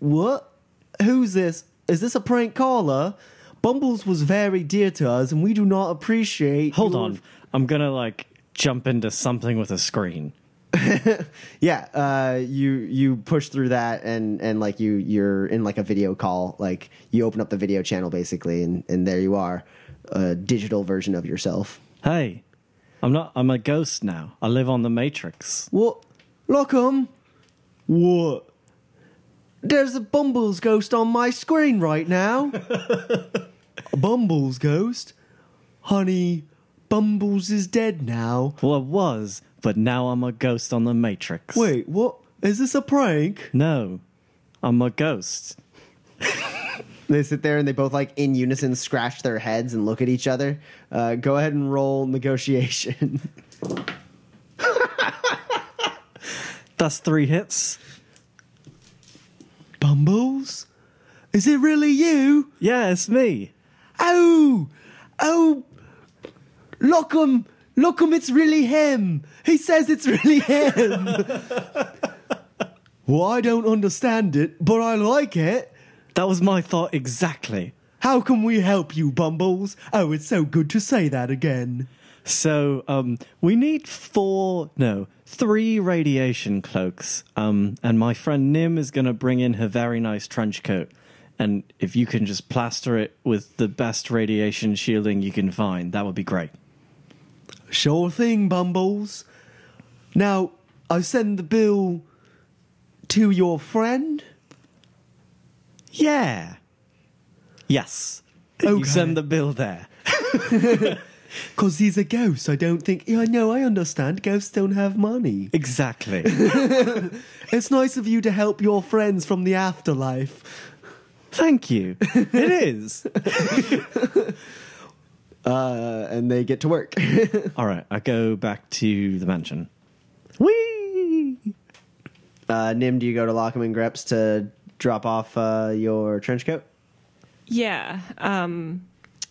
What? Who's this? Is this a prank caller? Bumbles was very dear to us, and we do not appreciate. Hold your- on. I'm gonna like jump into something with a screen. Yeah, uh, you you push through that, and and like you you're in like a video call. Like you open up the video channel basically, and and there you are, a digital version of yourself. Hey, I'm not. I'm a ghost now. I live on the Matrix. What? Lockham? Um, what? There's a Bumbles ghost on my screen right now. Bumbles ghost? Honey, Bumbles is dead now. Well, I was, but now I'm a ghost on the Matrix. Wait, what? Is this a prank? No, I'm a ghost. They sit there and they both, like, in unison scratch their heads and look at each other. Uh, go ahead and roll negotiation. That's three hits. Bumbles? Is it really you? Yeah, it's me. Oh, oh, Lockham, Lockham, it's really him. He says it's really him. well, I don't understand it, but I like it. That was my thought exactly. How can we help you, Bumbles? Oh, it's so good to say that again. So, um, we need four, no, three radiation cloaks. Um, and my friend Nim is going to bring in her very nice trench coat. And if you can just plaster it with the best radiation shielding you can find, that would be great. Sure thing, Bumbles. Now, I send the bill to your friend. Yeah. Yes. You Okay. send the bill there. Because he's a ghost. I don't think. Yeah, no, I understand. Ghosts don't have money. Exactly. It's nice of you to help your friends from the afterlife. Thank you. It is. Uh, and they get to work. All right, I go back to the mansion. Whee! uh, Nim, do you go to Lockham and Greps to drop off uh, your trench coat? Yeah. Um,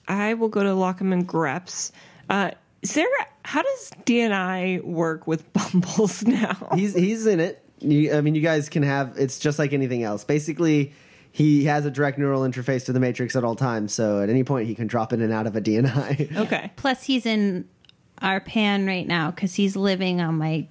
I will go to Lockham and Greps. Uh, Sarah, how does DNI work with Bumbles now? He's he's in it. You, I mean, you guys can have. It's just like anything else. Basically, he has a direct neural interface to the Matrix at all times. So at any point, he can drop in and out of a DNI. Okay. Plus, he's in our pan right now because he's living on my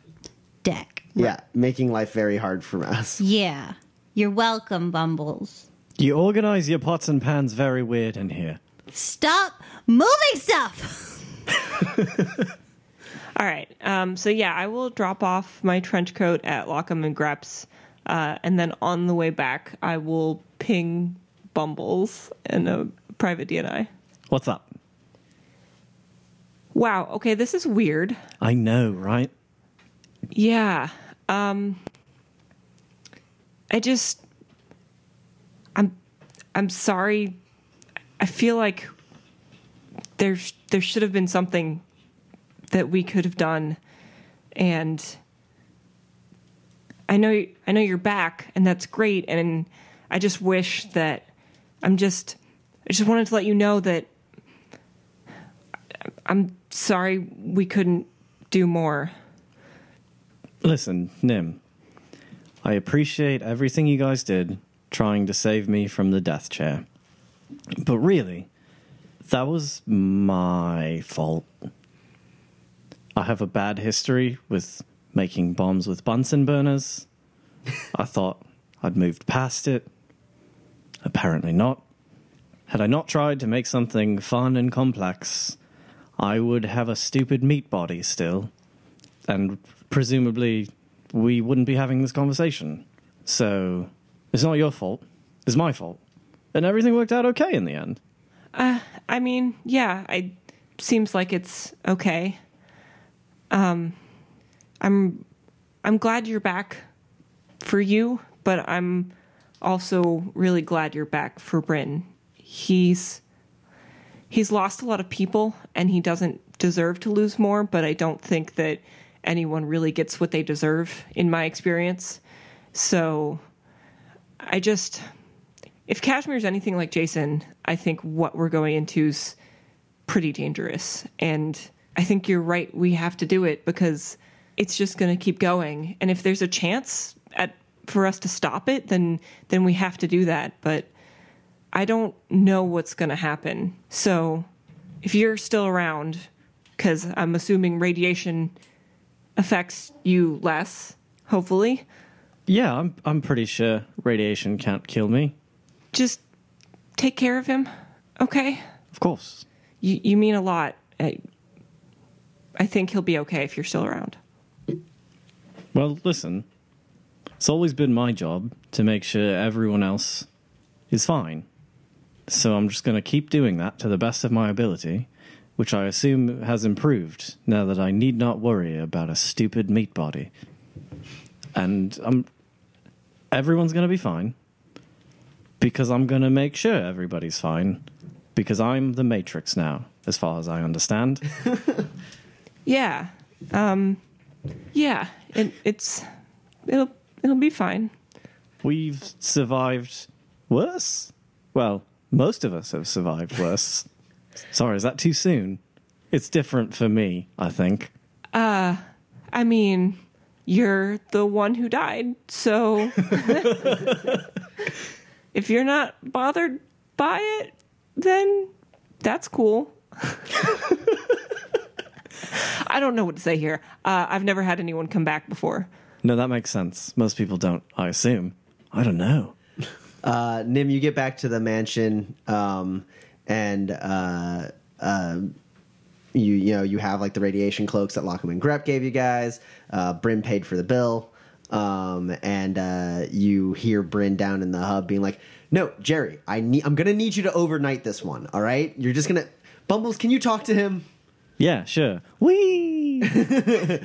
deck. yeah, making life very hard for us. Yeah. You're welcome, Bumbles. You organize your pots and pans very weird in here. Stop moving stuff. All right. Um, so yeah, I will drop off my trench coat at Lockham and Greps, uh, and then on the way back, I will ping Bumbles in a private DNI. What's up? Wow. Okay, this is weird. I know, right? Yeah. Um I just I'm I'm sorry. I feel like there's there should have been something that we could have done and I know I know you're back and that's great and I just wish that I'm just I just wanted to let you know that I'm sorry we couldn't do more. Listen, Nim, I appreciate everything you guys did trying to save me from the death chair. But really, that was my fault. I have a bad history with making bombs with Bunsen burners. I thought I'd moved past it. Apparently not. Had I not tried to make something fun and complex, I would have a stupid meat body still. And presumably, we wouldn't be having this conversation. So, it's not your fault. It's my fault. And everything worked out okay in the end. I mean, yeah, I seems like it's okay. Um I'm I'm glad you're back for you, but I'm also really glad you're back for Bryn. He's he's lost a lot of people and he doesn't deserve to lose more, but I don't think that anyone really gets what they deserve in my experience. So I just if Kashmir's anything like Jason, I think what we're going into is pretty dangerous. And I think you're right. We have to do it because it's just going to keep going. And if there's a chance at for us to stop it, then then we have to do that. But I don't know what's going to happen. So if you're still around, because I'm assuming radiation affects you less, hopefully, Yeah, I'm I'm pretty sure radiation can't kill me. just take care of him, okay? Of course. You you mean a lot. I, I think he'll be okay if you're still around. Well, listen. It's always been my job to make sure everyone else is fine. So I'm just going to keep doing that to the best of my ability, which I assume has improved now that I need not worry about a stupid meat body. And I'm everyone's going to be fine because I'm going to make sure everybody's fine because I'm the matrix now as far as I understand. Yeah, um, yeah. It, it's it'll it'll be fine. We've survived worse. Well, most of us have survived worse. Sorry, is that too soon? It's different for me, I think. Uh, I mean, you're the one who died, so if you're not bothered by it, then that's cool. I don't know what to say here. Uh, I've never had anyone come back before. No, that makes sense. Most people don't, I assume. I don't know. Uh, Nim, you get back to the mansion, um, and uh, uh, you you know you have like the radiation cloaks that Lockham and Grep gave you guys. Uh, Bryn paid for the bill, um, and uh, you hear Bryn down in the hub being like, "No, Jerry, I need. I'm gonna need you to overnight this one. All right, you're just gonna." Bumbles, can you talk to him? Yeah, sure. Whee!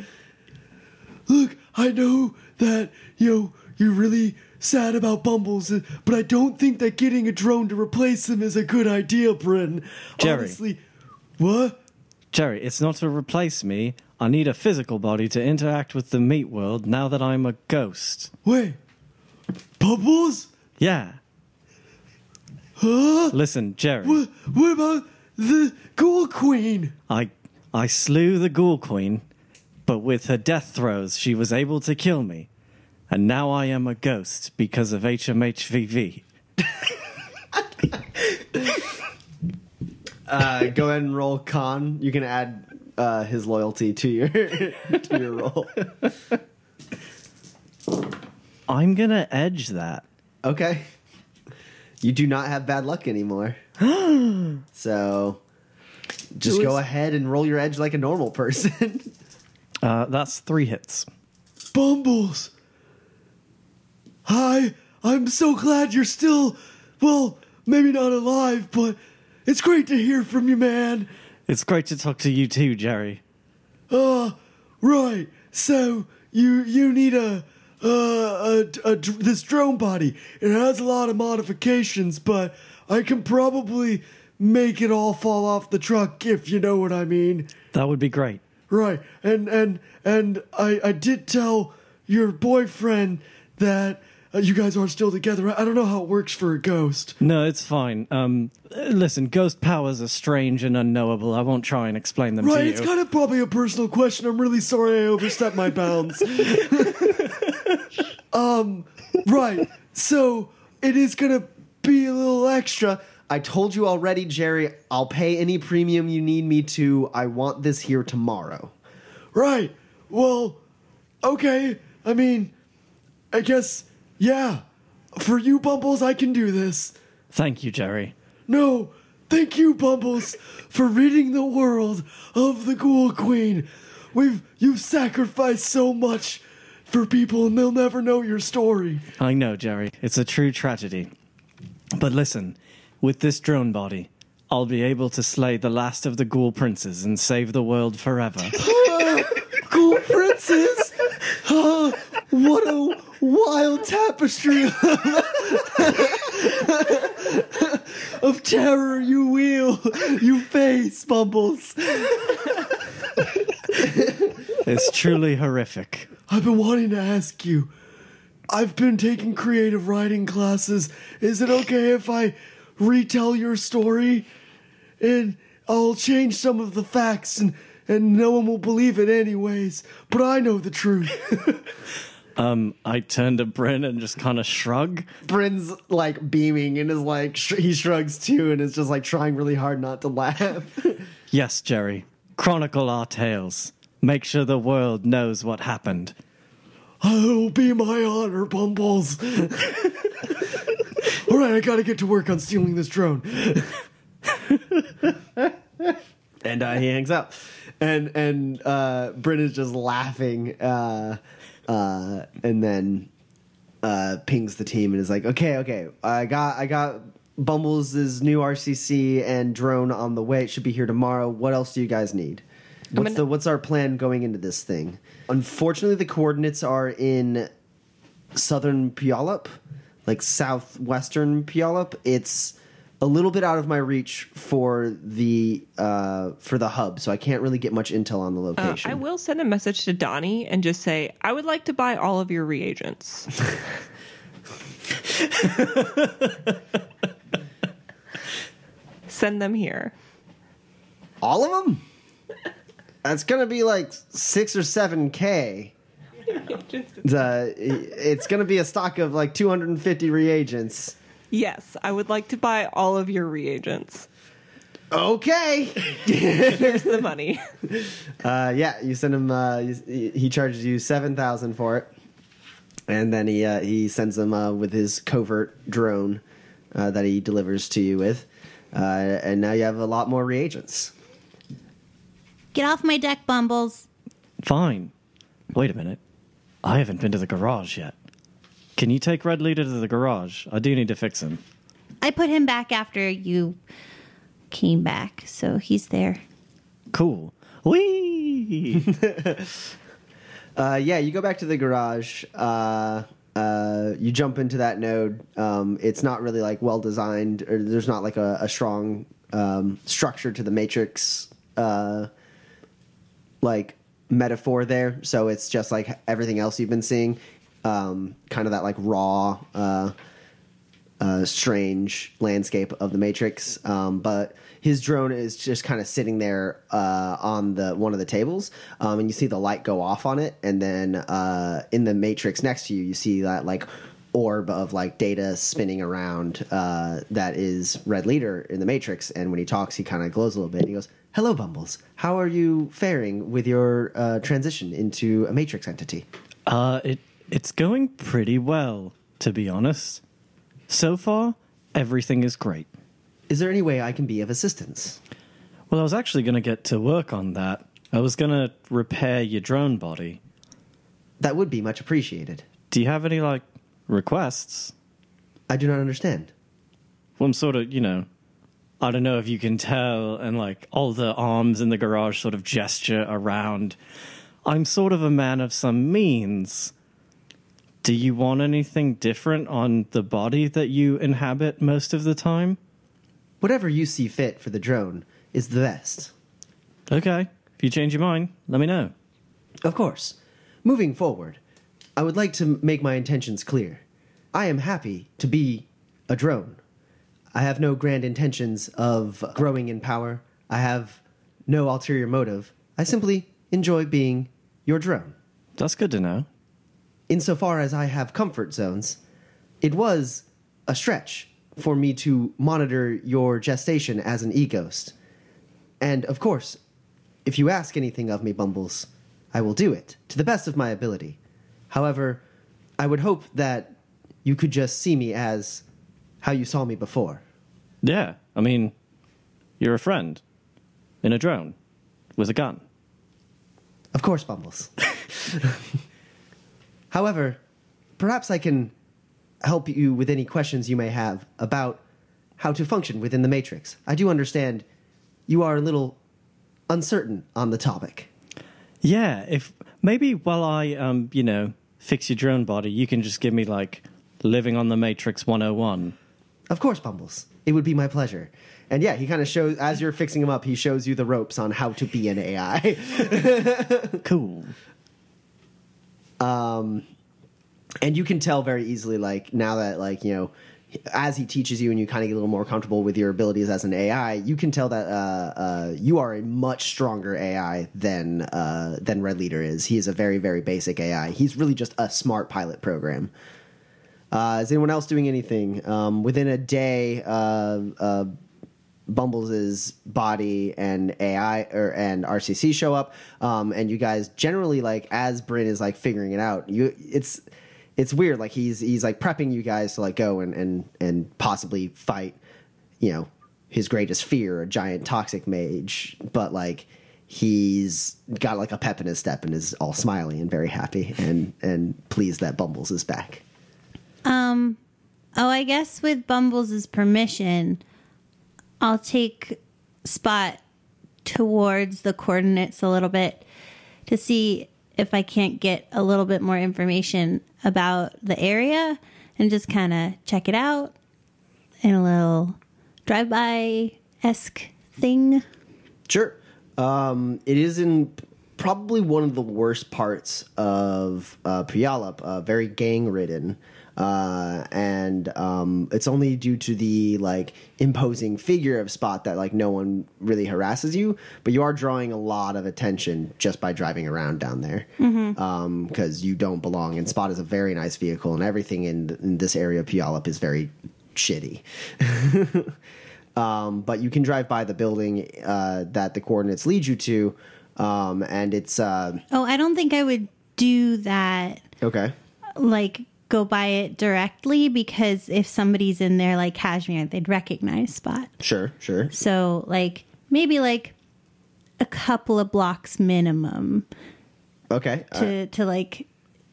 Look, I know that you know, you're really sad about Bumbles, uh, but I don't think that getting a drone to replace him is a good idea, Bryn. Jerry. Honestly, what? Jerry, it's not to replace me. I need a physical body to interact with the meat world now that I'm a ghost. Wait, Bumbles? Yeah. Huh? Listen, Jerry. What, what about the Ghoul Queen? I I slew the ghoul queen, but with her death throes she was able to kill me. And now I am a ghost because of HMHVV. Uh, go ahead and roll con. You can add uh, his loyalty to your to your roll. I'm gonna edge that. Okay. You do not have bad luck anymore. so just Who go ahead and roll your edge like a normal person. Uh, that's three hits. Bumbles. Hi, I'm so glad you're still, well, maybe not alive, but it's great to hear from you, man. It's great to talk to you too, Jerry. Uh, right. So you you need a uh a, a, this drone body. It has a lot of modifications, but I can probably make it all fall off the truck if you know what I mean. That would be great. Right. And and and I I did tell your boyfriend that you guys are still together. I don't know how it works for a ghost. No, it's fine. Um, listen, ghost powers are strange and unknowable. I won't try and explain them Right, to you. Right, it's kind of probably a personal question. I'm really sorry I overstepped my bounds. um, right. So it is gonna be a little extra. I told you already, Jerry. I'll pay any premium you need me to. I want this here tomorrow. Right. Well, okay. I mean, I guess, yeah. For you, Bumbles, I can do this. Thank you, Jerry. No, thank you, Bumbles, for ridding the world of the Ghoul Queen. We've you've sacrificed so much for people, and they'll never know your story. I know, Jerry. It's a true tragedy. But listen, with this drone body, I'll be able to slay the last of the ghoul princes and save the world forever. Ghoul Princess. Ah, what a wild tapestry of terror you wheel, you face, Bumbles. it's truly horrific. I've been wanting to ask you. I've been taking creative writing classes. Is it okay if I retell your story? And I'll change some of the facts and, and no one will believe it anyways. But I know the truth. Um, I turn to Bryn and just kind of shrug. Bryn's like beaming and is like sh- he shrugs too and is just like trying really hard not to laugh. Yes, Jerry. Chronicle our tales. Make sure the world knows what happened. It'll be my honor, Bumbles. All right, I gotta get to work on stealing this drone. and uh, he hangs up. And and uh, Bryn is just laughing, uh, uh, and then uh, pings the team and is like, "Okay, okay, I got I got Bumbles' new RCC and drone on the way. It should be here tomorrow. What else do you guys need? What's gonna- the what's our plan going into this thing? Unfortunately, the coordinates are in southern Puyallup, like southwestern Puyallup. It's a little bit out of my reach for the uh, for the hub, so I can't really get much intel on the Uh, location. I will send a message to Donnie and just say, I would like to buy all of your reagents. send them here. All of them? That's gonna be like six or seven k. The it's gonna be a stock of like 250 reagents. Yes, I would like to buy all of your reagents. Okay. Here's the money. Uh, yeah, you send him. Uh, he he charges you seven thousand for it, and then he uh, he sends them uh, with his covert drone uh, that he delivers to you with, uh, and now you have a lot more reagents. Get off my deck, Bumbles. Fine. Wait a minute. I haven't been to the garage yet. Can you take Red Leader to the garage? I do need to fix him. I put him back after you came back, so he's there. Cool. Whee! Uh, yeah, you go back to the garage. Uh, uh, you jump into that node. Um, it's not really like well designed, or there's not like a, a strong um, structure to the matrix, uh, like metaphor there. So it's just like everything else you've been seeing, um, kind of that like raw. Uh, uh, strange landscape of the Matrix. Um, but his drone is just kind of sitting there uh, on the one of the tables, um, and you see the light go off on it, and then uh, in the Matrix next to you, you see that like orb of like data spinning around uh, that is Red Leader in the Matrix. And when he talks, he kind of glows a little bit. And he goes, "Hello, Bumbles. How are you faring with your uh, transition into a Matrix entity?" Uh, it it's going pretty well, to be honest. So far, everything is great. Is there any way I can be of assistance? Well, I was actually going to get to work on that. I was gonna repair your drone body. That would be much appreciated. Do you have any like requests? I do not understand. Well, I'm sort of, you know, I don't know if you can tell, and like all the arms in the garage sort of gesture around. I'm sort of a man of some means. Do you want anything different on the body that you inhabit most of the time? Whatever you see fit for the drone is the best. Okay. If you change your mind, let me know. Of course. Moving forward, I would like to make my intentions clear. I am happy to be a drone. I have no grand intentions of growing in power. I have no ulterior motive. I simply enjoy being your drone. That's good to know. Insofar as I have comfort zones, it was a stretch for me to monitor your gestation as an e ghost. And of course, if you ask anything of me, Bumbles, I will do it to the best of my ability. However, I would hope that you could just see me as how you saw me before. Yeah. I mean, you're a friend in a drone with a gun. Of course, Bumbles. However, perhaps I can help you with any questions you may have about how to function within the Matrix. I do understand you are a little uncertain on the topic. Yeah, if maybe while I um, you know, fix your drone body, you can just give me like living on the Matrix 101. Of course, Bumbles. It would be my pleasure. And yeah, he kind of shows, as you're fixing him up, he shows you the ropes on how to be an AI. Cool. And you can tell very easily like now that like you know as he teaches you and you kind of get a little more comfortable with your abilities as an ai you can tell that uh, uh, you are a much stronger ai than uh, than red leader is. He is a very very basic ai he's really just a smart pilot program. Uh, is anyone else doing anything? Um, within a day uh, body and AI or and RCC show up, um, and you guys generally like as Bryn is like figuring it out. You it's it's weird. Like he's he's like prepping you guys to like go and and and possibly fight, you know, his greatest fear, a giant toxic mage. But like he's got like a pep in his step and is all smiley and very happy and and pleased that Bumbles is back. Um, oh, I guess with Bumbles' permission, I'll take Spot towards the coordinates a little bit to see if I can't get a little bit more information about the area and just kind of check it out in a little drive by esque thing. Sure. Um, it is in probably one of the worst parts of uh, Puyallup, uh, very gang ridden. Uh, and um, it's only due to the like imposing figure of Spot that like no one really harasses you, but you are drawing a lot of attention just by driving around down there because you don't belong. And Spot is a very nice vehicle, and everything in, in this area of Puyallup is very shitty. um, but you can drive by the building uh, that the coordinates lead you to, um, and it's uh, Oh, I don't think I would do that. okay. Like, go by it directly because if somebody's in there like Kashmir, they'd recognize Spot. Sure, sure. So, like, maybe like a couple of blocks minimum Okay. uh, to to like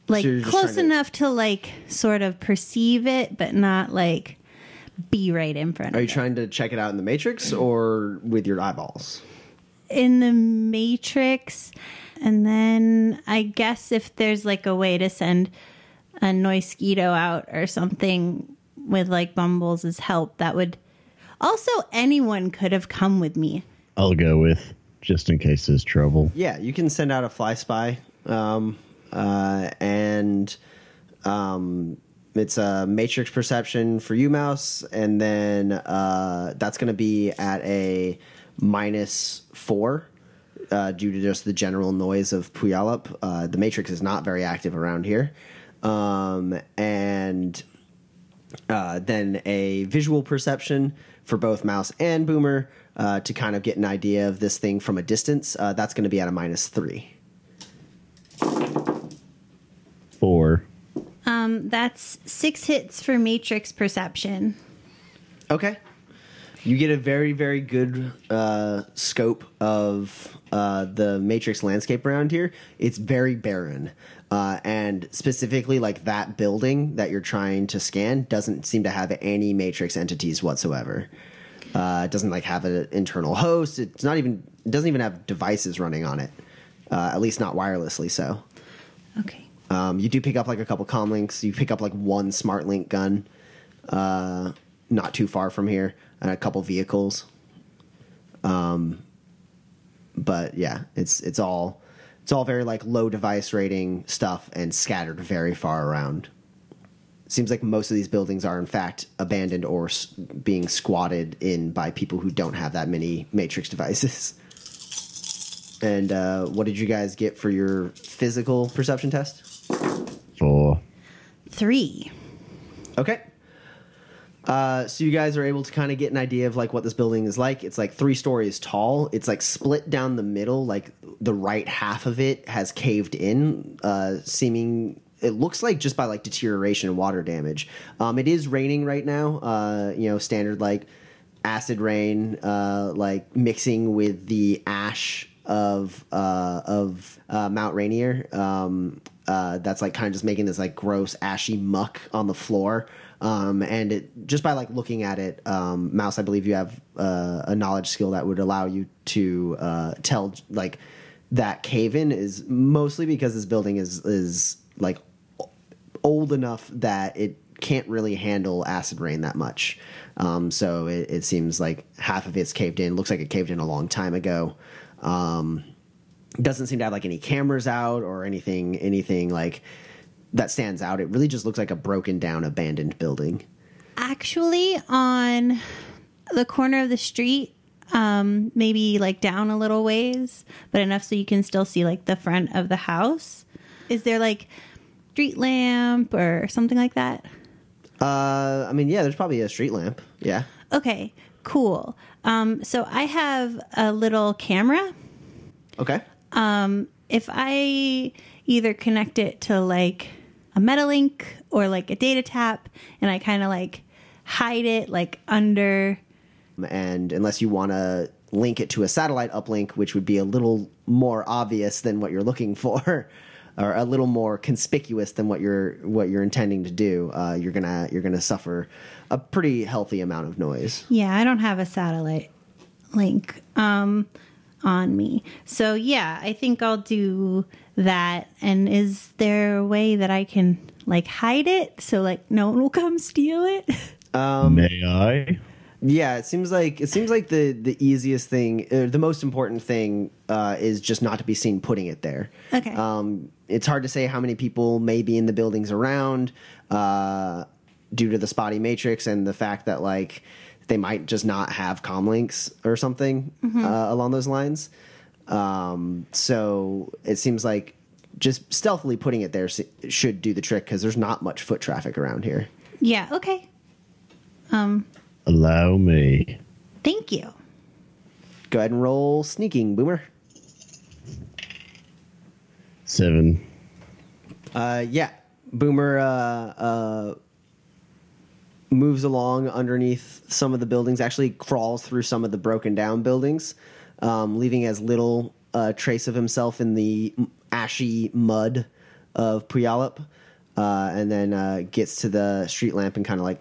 like you're close to- enough to like sort of perceive it, but not like be right in front are you it. trying to check it out in the Matrix or with your eyeballs? in the Matrix, and then I guess if there's like a way to send a Noisquito out or something with like Bumbles' help, that would also anyone could have come with me. I'll go with just in case there's trouble. Yeah, you can send out a fly spy, um, uh, and um, it's a matrix perception for you, mouse, and then uh, that's going to be at a minus four. Uh, due to just the general noise of Puyallup, uh, the Matrix is not very active around here, um, and uh, then a visual perception for both mouse and boomer uh, to kind of get an idea of this thing from a distance. Uh, that's going to be at a minus three. Four. Um, that's six hits for Matrix perception. Okay. You get a very, very good uh, scope of uh, the Matrix landscape around here. It's very barren. Uh, and specifically, like that building that you're trying to scan doesn't seem to have any Matrix entities whatsoever. Uh, it doesn't like have an internal host. It's not even. It doesn't even have devices running on it. Uh, at least not wirelessly. So Okay. um, you do pick up like a couple comlinks. You pick up like one smart link gun, uh, not too far from here, and a couple vehicles. Um, but yeah, it's it's all it's all very like low device rating stuff and scattered very far around. Seems like most of these buildings are in fact abandoned or s- being squatted in by people who don't have that many matrix devices. And uh, what did you guys get for your physical perception test? Four. Three. Okay. Uh, so you guys are able to kind of get an idea of like what this building is like. It's like three stories tall. It's like split down the middle. Like the right half of it has caved in, uh, seeming. It looks like just by like deterioration and water damage. Um, it is raining right now. Uh, you know, standard like acid rain, uh, like mixing with the ash of uh, of uh, Mount Rainier. Um, uh, that's like kind of just making this like gross ashy muck on the floor. Um, and it, just by like looking at it, um, Mouse, I believe you have uh, a knowledge skill that would allow you to uh, tell like that cave in is mostly because this building is is like old enough that it can't really handle acid rain that much. Um, so it, it seems like half of it's caved in. Looks like it caved in a long time ago. Um, doesn't seem to have like any cameras out or anything anything like that stands out. It really just looks like a broken down abandoned building. Actually, on the corner of the street, um, maybe like down a little ways, but enough so you can still see like the front of the house. Is there like street lamp or something like that? Uh, I mean, yeah, there's probably a street lamp. Yeah. Okay, cool. Um, so I have a little camera. Okay. Um, if I either connect it to like a Metalink or like a data tap, and I kind of like hide it like under. and unless you want to link it to a satellite uplink, which would be a little more obvious than what you're looking for, or a little more conspicuous than what you're what you're intending to do, uh, you're gonna you're gonna suffer a pretty healthy amount of noise. Yeah, I don't have a satellite link um, on me. So yeah, I think I'll do that. And is there a way that I can like hide it so like no one will come steal it? Um may I? Yeah, it seems like it seems like the the easiest thing, uh, the most important thing, uh, is just not to be seen putting it there. Okay. Um, it's hard to say how many people may be in the buildings around, uh, due to the spotty matrix and the fact that like they might just not have com links or something uh, along those lines. Um, so it seems like just stealthily putting it there should do the trick because there's not much foot traffic around here. yeah, okay. Um, Allow me. thank you. Go ahead and roll sneaking, Boomer. Seven. Uh, yeah, Boomer uh, uh, moves along underneath some of the buildings. Actually, crawls through some of the broken down buildings, um, leaving as little uh, trace of himself in the ashy mud of Puyallup, uh, and then uh, gets to the street lamp and kind of like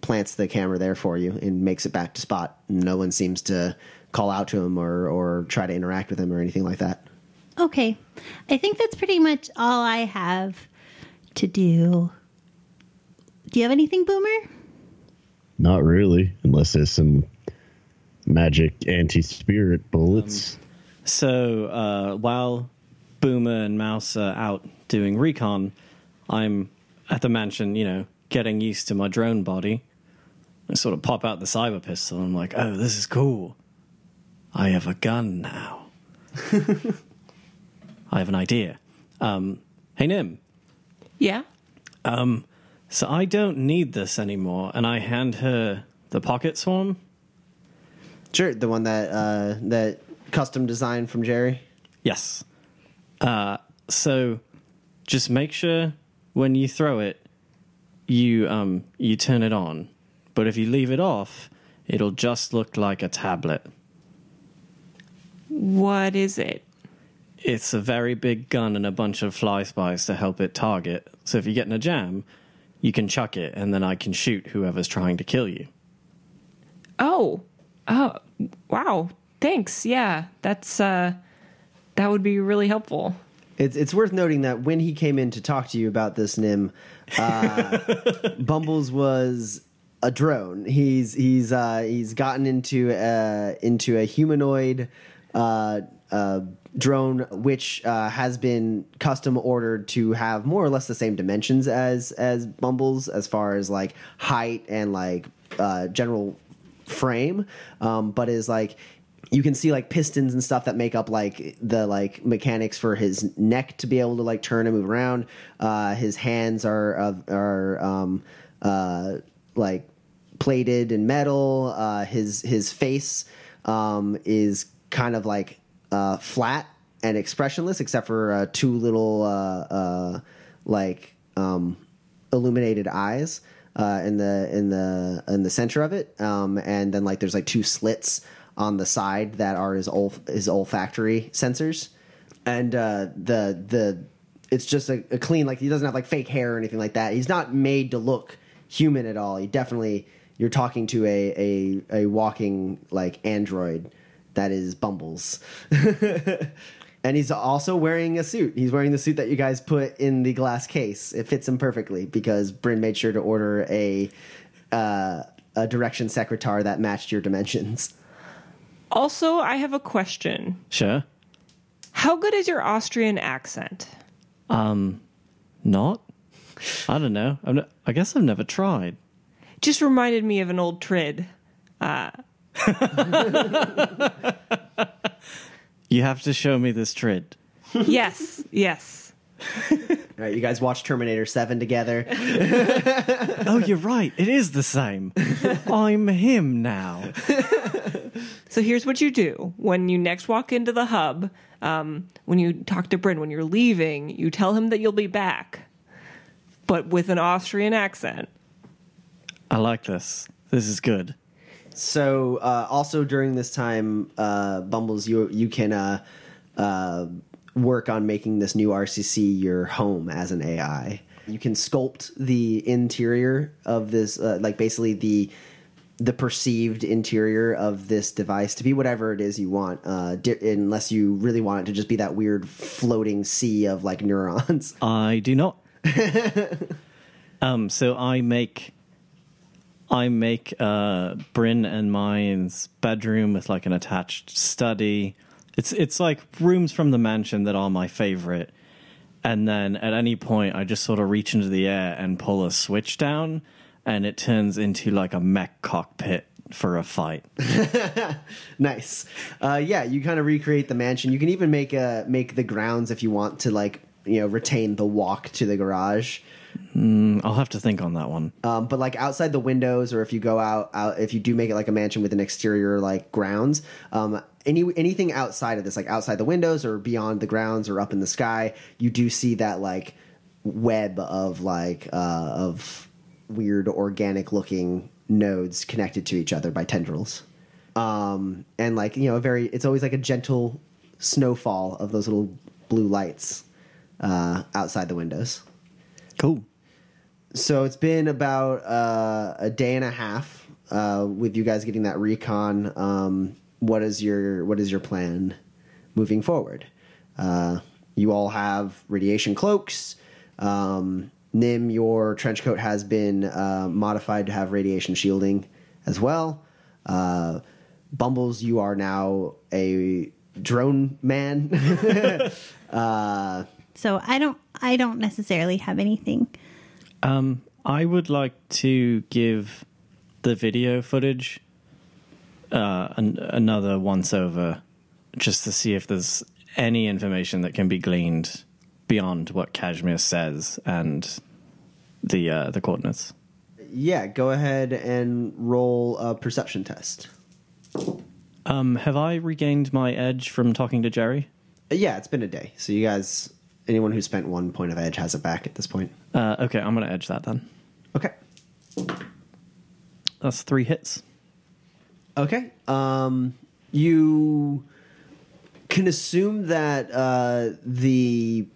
plants the camera there for you and makes it back to spot. No one seems to call out to him or or try to interact with him or anything like that. Okay. I think that's pretty much all I have to do. Do you have anything, Boomer? Not really, unless there's some magic anti spirit bullets. So uh, while Boomer and Mouse are out doing recon, I'm at the mansion, you know, getting used to my drone body. I sort of pop out the cyber pistol and I'm like, oh, this is cool. I have a gun now. I have an idea. Um, hey, Nim. Yeah. Um, So I don't need this anymore, and I hand her the pocket swarm. Sure, the one that uh, that custom design from Jerry. Yes. Uh, so just make sure when you throw it, you um, you turn it on. But if you leave it off, it'll just look like a tablet. What is it? It's a very big gun and a bunch of fly spies to help it target. So if you get in a jam, you can chuck it, and then I can shoot whoever's trying to kill you. Oh, oh, wow. Thanks. Yeah, that's uh, that would be really helpful. It's it's worth noting that when he came in to talk to you about this Nim, uh, Bumbles was a drone. He's he's uh, he's gotten into uh, into a humanoid uh, uh, drone, which uh, has been custom ordered to have more or less the same dimensions as as Bumbles, as far as like height and like uh, general frame, um, but is like you can see like pistons and stuff that make up like the like mechanics for his neck to be able to like turn and move around. Uh, his hands are are um, uh, like plated in metal. Uh, his his face um, is kind of like uh, flat and expressionless, except for uh, two little like um, illuminated eyes uh, in the in the in the center of it, um, and then like there's like two slits on the side that are his olf- his olfactory sensors, and uh, the the it's just a, a clean like he doesn't have like fake hair or anything like that. He's not made to look human at all. He definitely you're talking to a a, a walking like android that is Bumbles. and he's also wearing a suit. He's wearing the suit that you guys put in the glass case. It fits him perfectly because Bryn made sure to order a uh, a Direktionssekretär that matched your dimensions. Also, I have a question. Sure. How good is your Austrian accent? Um, not? I don't know. I'm not, I guess I've never tried. Just reminded me of an old trid. You have to show me this trid. yes, yes. All right, you guys watch Terminator 7 together. Oh, you're right. It is the same. I'm him now. So here's what you do when you next walk into the hub. Um, when you talk to Bryn, when you're leaving, you tell him that you'll be back, but with an Austrian accent. I like this. This is good. So, uh, also during this time, uh, Bumbles, you you can uh, uh, work on making this new RCC your home as an AI. You can sculpt the interior of this, uh, like basically the the perceived interior of this device to be whatever it is you want, uh, di- unless you really want it to just be that weird floating sea of like neurons. I do not. um, so I make I make uh Bryn and mine's bedroom with like an attached study. It's it's like rooms from the mansion that are my favorite. And then at any point I just sort of reach into the air and pull a switch down and it turns into like a mech cockpit for a fight. nice. Uh, yeah, you kind of recreate the mansion. You can even make a make the grounds if you want to like you know retain the walk to the garage. I'll have to think on that one. Um, but like outside the windows, or if you go out, out if you do make it like a mansion with an exterior like grounds, um, any anything outside of this, like outside the windows or beyond the grounds or up in the sky, you do see that like web of like uh, of weird organic looking nodes connected to each other by tendrils. Um, and like you know, a very it's always like a gentle snowfall of those little blue lights uh, outside the windows. Cool. So it's been about uh, a day and a half uh, with you guys getting that recon. Um, what is your what is your plan moving forward? Uh, you all have radiation cloaks. Um, Nim, your trench coat has been uh, modified to have radiation shielding as well. Uh, Bumbles, you are now a drone man. So I don't I don't necessarily have anything. Um, I would like to give the video footage uh, an, another once over, just to see if there's any information that can be gleaned beyond what Kashmir says and the uh, the coordinates. yeah, go ahead and roll a perception test. Um, have I regained my edge from talking to Jerry? Yeah, it's been a day. So you guys, anyone who spent one point of edge has it back at this point. Uh, okay, I'm gonna edge that then. Okay. That's three hits. Okay. Um, you can assume that uh, the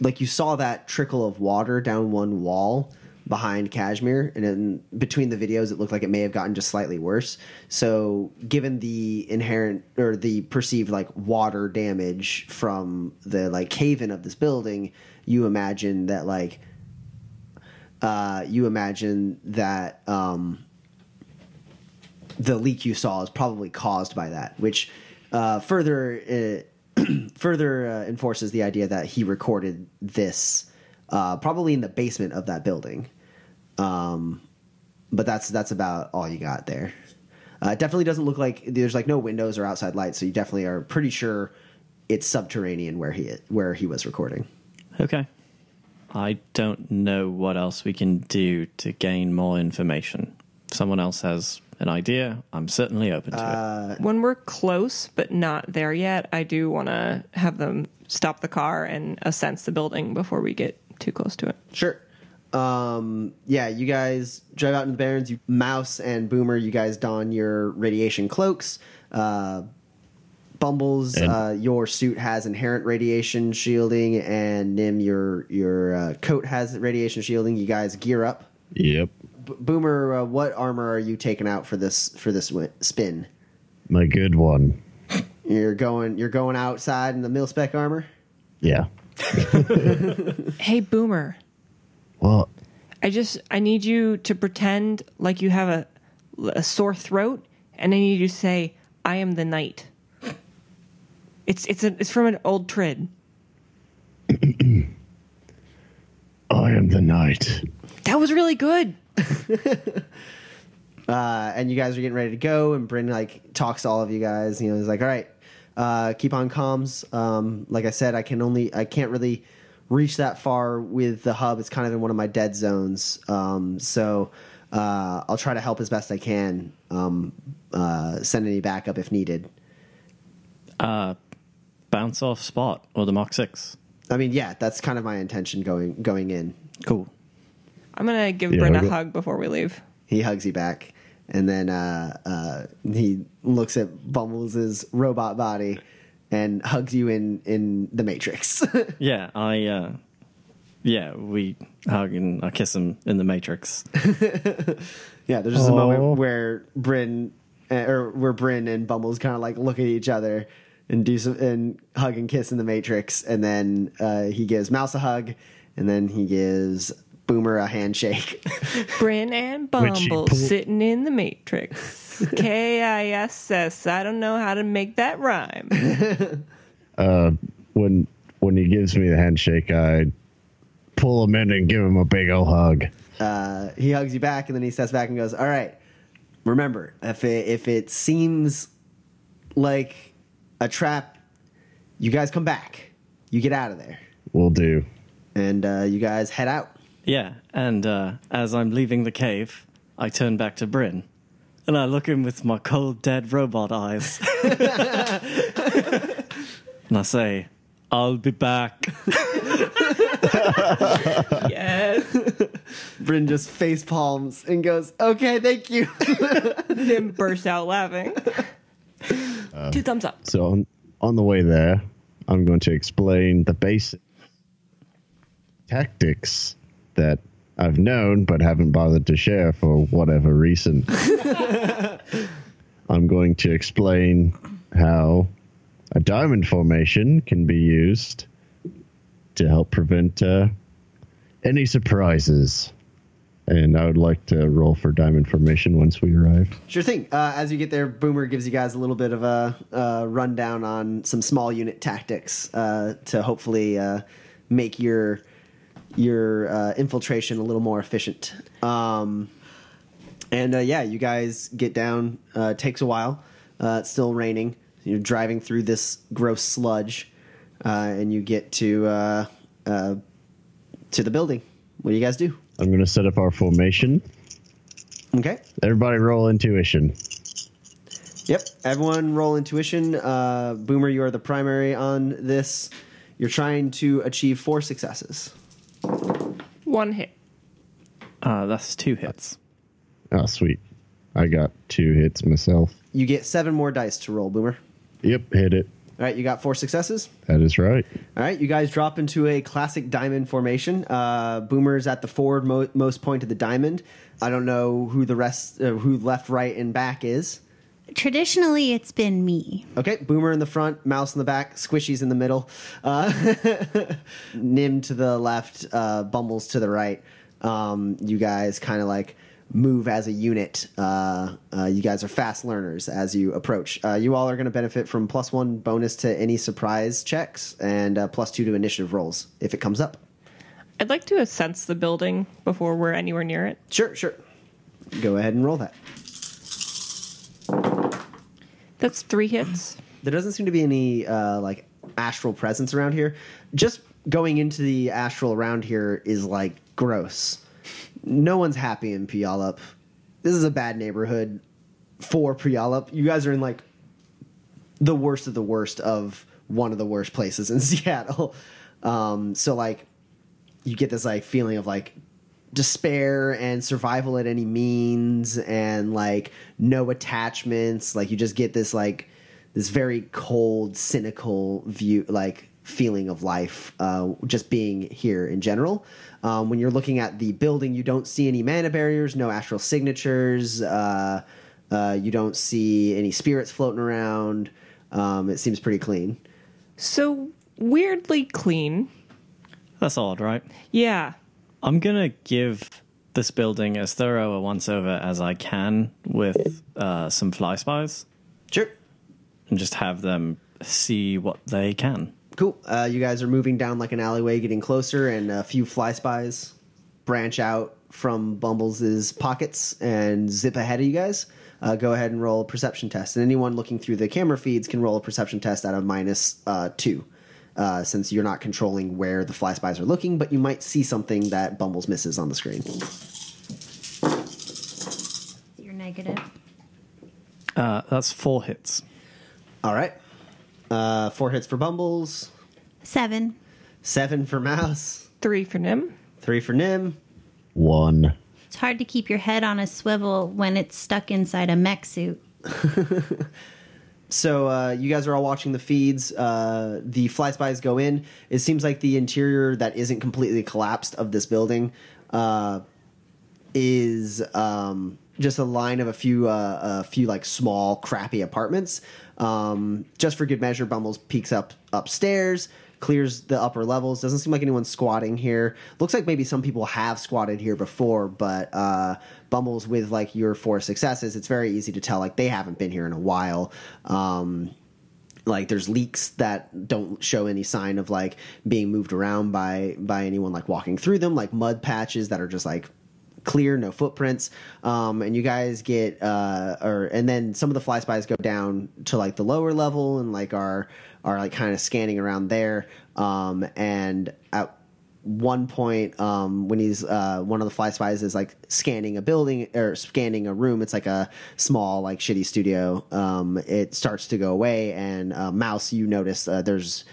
like you saw that trickle of water down one wall behind Kashmir, and in between the videos, it looked like it may have gotten just slightly worse. So, given the inherent or the perceived like water damage from the like cave in of this building, you imagine that like uh, you imagine that um, the leak you saw is probably caused by that, which uh, further uh, further uh, enforces the idea that he recorded this uh, probably in the basement of that building. Um, but that's that's about all you got there. Uh, it definitely doesn't look like there's like no windows or outside lights, so you definitely are pretty sure it's subterranean where he where he was recording. Okay. I don't know what else we can do to gain more information. If someone else has an idea, I'm certainly open to it. Uh When we're close but not there yet, I do want to have them stop the car and assense the building before we get too close to it. Sure. Um, yeah, you guys drive out in the Barrens. You, Mouse and Boomer, you guys don your radiation cloaks. Uh, Bumbles, And- uh, your suit has inherent radiation shielding, and Nim, your your uh, coat has radiation shielding. You guys gear up. Yep. B- Boomer, uh, what armor are you taking out for this for this wi- spin? My good one. You're going you're going outside in the mil spec armor. Yeah. Hey, Boomer. Well, I just I need you to pretend like you have a, a sore throat, and I need you to say, "I am the night." It's it's a, it's from an old trid. I am the night. That was really good. uh, and you guys are getting ready to go, and Bryn like talks to all of you guys. You know, he's like, "All right, uh, keep on comms." Um, like I said, I can only, I can't really reach that far with the hub. It's kind of in one of my dead zones, um, so uh, I'll try to help as best I can. Um, uh, send any backup if needed. it. Bounce off spot or the Mach 6. I mean, yeah, that's kind of my intention going going in. Cool. I'm gonna give Yeah, Bryn a hug before we leave. He hugs you back, and then uh, uh, he looks at Bumbles' robot body and hugs you in in the Matrix. Yeah, I, uh, yeah, we hug and I kiss him in the Matrix. Yeah, there's just a moment where Bryn uh, or where Bryn and Bumbles kind of like look at each other and do some and hug and kiss in the Matrix, and then uh, he gives Mouse a hug, and then he gives Boomer a handshake. Bryn and Bumble pulled- sitting in the Matrix. K I S S. I don't know how to make that rhyme. Uh, when when he gives me the handshake, I pull him in and give him a big ol' hug. uh, he hugs you back, and then he steps back and goes, "All right, remember if it if it seems like a trap, you guys come back, you get out of there, We'll do. and uh, you guys head out." Yeah, and uh, as I'm leaving the cave, I turn back to Bryn. And I look in with my cold, dead robot eyes. and I say, I'll be back. yes. Bryn just face palms and goes, "Okay, thank you." then burst out laughing. Uh, Two thumbs up. So on, on the way there, I'm going to explain the basic tactics that I've known but haven't bothered to share for whatever reason. I'm going to explain how a diamond formation can be used to help prevent uh, any surprises. And I would like to roll for diamond formation once we arrive. Sure thing. Uh, as you get there, Boomer gives you guys a little bit of a uh, rundown on some small unit tactics uh, to hopefully uh, make your your uh, infiltration a little more efficient. Um, and uh, yeah, you guys get down. Uh, takes a while. Uh, it's still raining. You're driving through this gross sludge, uh, and you get to uh, uh, to the building. What do you guys do? I'm going to set up our formation. Okay. Everybody roll intuition. Yep. Everyone roll intuition. Uh, Boomer, you are the primary on this. You're trying to achieve four successes. One hit. Uh, that's two hits. Oh, sweet. I got two hits myself. You get seven more dice to roll, Boomer. Yep, hit it. All right, you got four successes. That is right. All right, you guys drop into a classic diamond formation. Uh, Boomer's at the forward mo- most point of the diamond. I don't know who the rest, uh, who left, right, and back is. Traditionally, it's been me. Okay, Boomer in the front, Mouse in the back, Squishy's in the middle, uh, Nim to the left, uh, Bumbles to the right. Um, you guys kind of like move as a unit. Uh, uh, you guys are fast learners as you approach. Uh, you all are going to benefit from plus one bonus to any surprise checks and uh, plus two to initiative rolls if it comes up. I'd like to sense the building before we're anywhere near it. Sure, sure. Go ahead and roll that. That's three hits. There doesn't seem to be any uh, like astral presence around here. Just going into the astral around here is like gross. No one's happy in Puyallup. This is a bad neighborhood for Puyallup. You guys are in like the worst of the worst of one of the worst places in Seattle. Um, so like you get this like feeling of like despair and survival at any means and like no attachments like you just get this like this very cold cynical view like feeling of life uh, just being here in general um, when you're looking at the building you don't see any mana barriers no astral signatures uh, uh, you don't see any spirits floating around um, it seems pretty clean So weirdly clean. That's odd, right? Yeah. I'm gonna give this building as thorough a once over as I can with uh, some fly spies sure and just have them see what they can. Cool. Uh, you guys are moving down like an alleyway, getting closer, and a few fly spies branch out from Bumbles' pockets and zip ahead of you guys. Uh, go ahead and roll a perception test. And anyone looking through the camera feeds can roll a perception test out of minus uh, two, uh, since you're not controlling where the fly spies are looking, but you might see something that Bumbles misses on the screen. You're negative. Uh, that's four hits. All right. Uh, four hits for Bumbles, Seven. seven for Mouse, Three for Nim. three for Nim. One. It's hard to keep your head on a swivel when it's stuck inside a mech suit. So uh, you guys are all watching the feeds. Uh, the fly spies go in. It seems like the interior that isn't completely collapsed of this building uh, is um, just a line of a few, uh, a few like small, crappy apartments. Um, just for good measure, Bumbles peeks up upstairs, clears the upper levels. Doesn't seem like anyone's squatting here. Looks like maybe some people have squatted here before, but uh, Bumbles with like your four successes, it's very easy to tell like they haven't been here in a while. Um, like there's leaks that don't show any sign of like being moved around by by anyone like walking through them like mud patches that are just like clear no footprints um and you guys get uh or and then some of the fly spies go down to like the lower level and like are are like kind of scanning around there um and at one point um, when he's uh, one of the fly spies is like scanning a building or scanning a room it's like a small like shitty studio um, it starts to go away and uh, mouse you notice uh, there's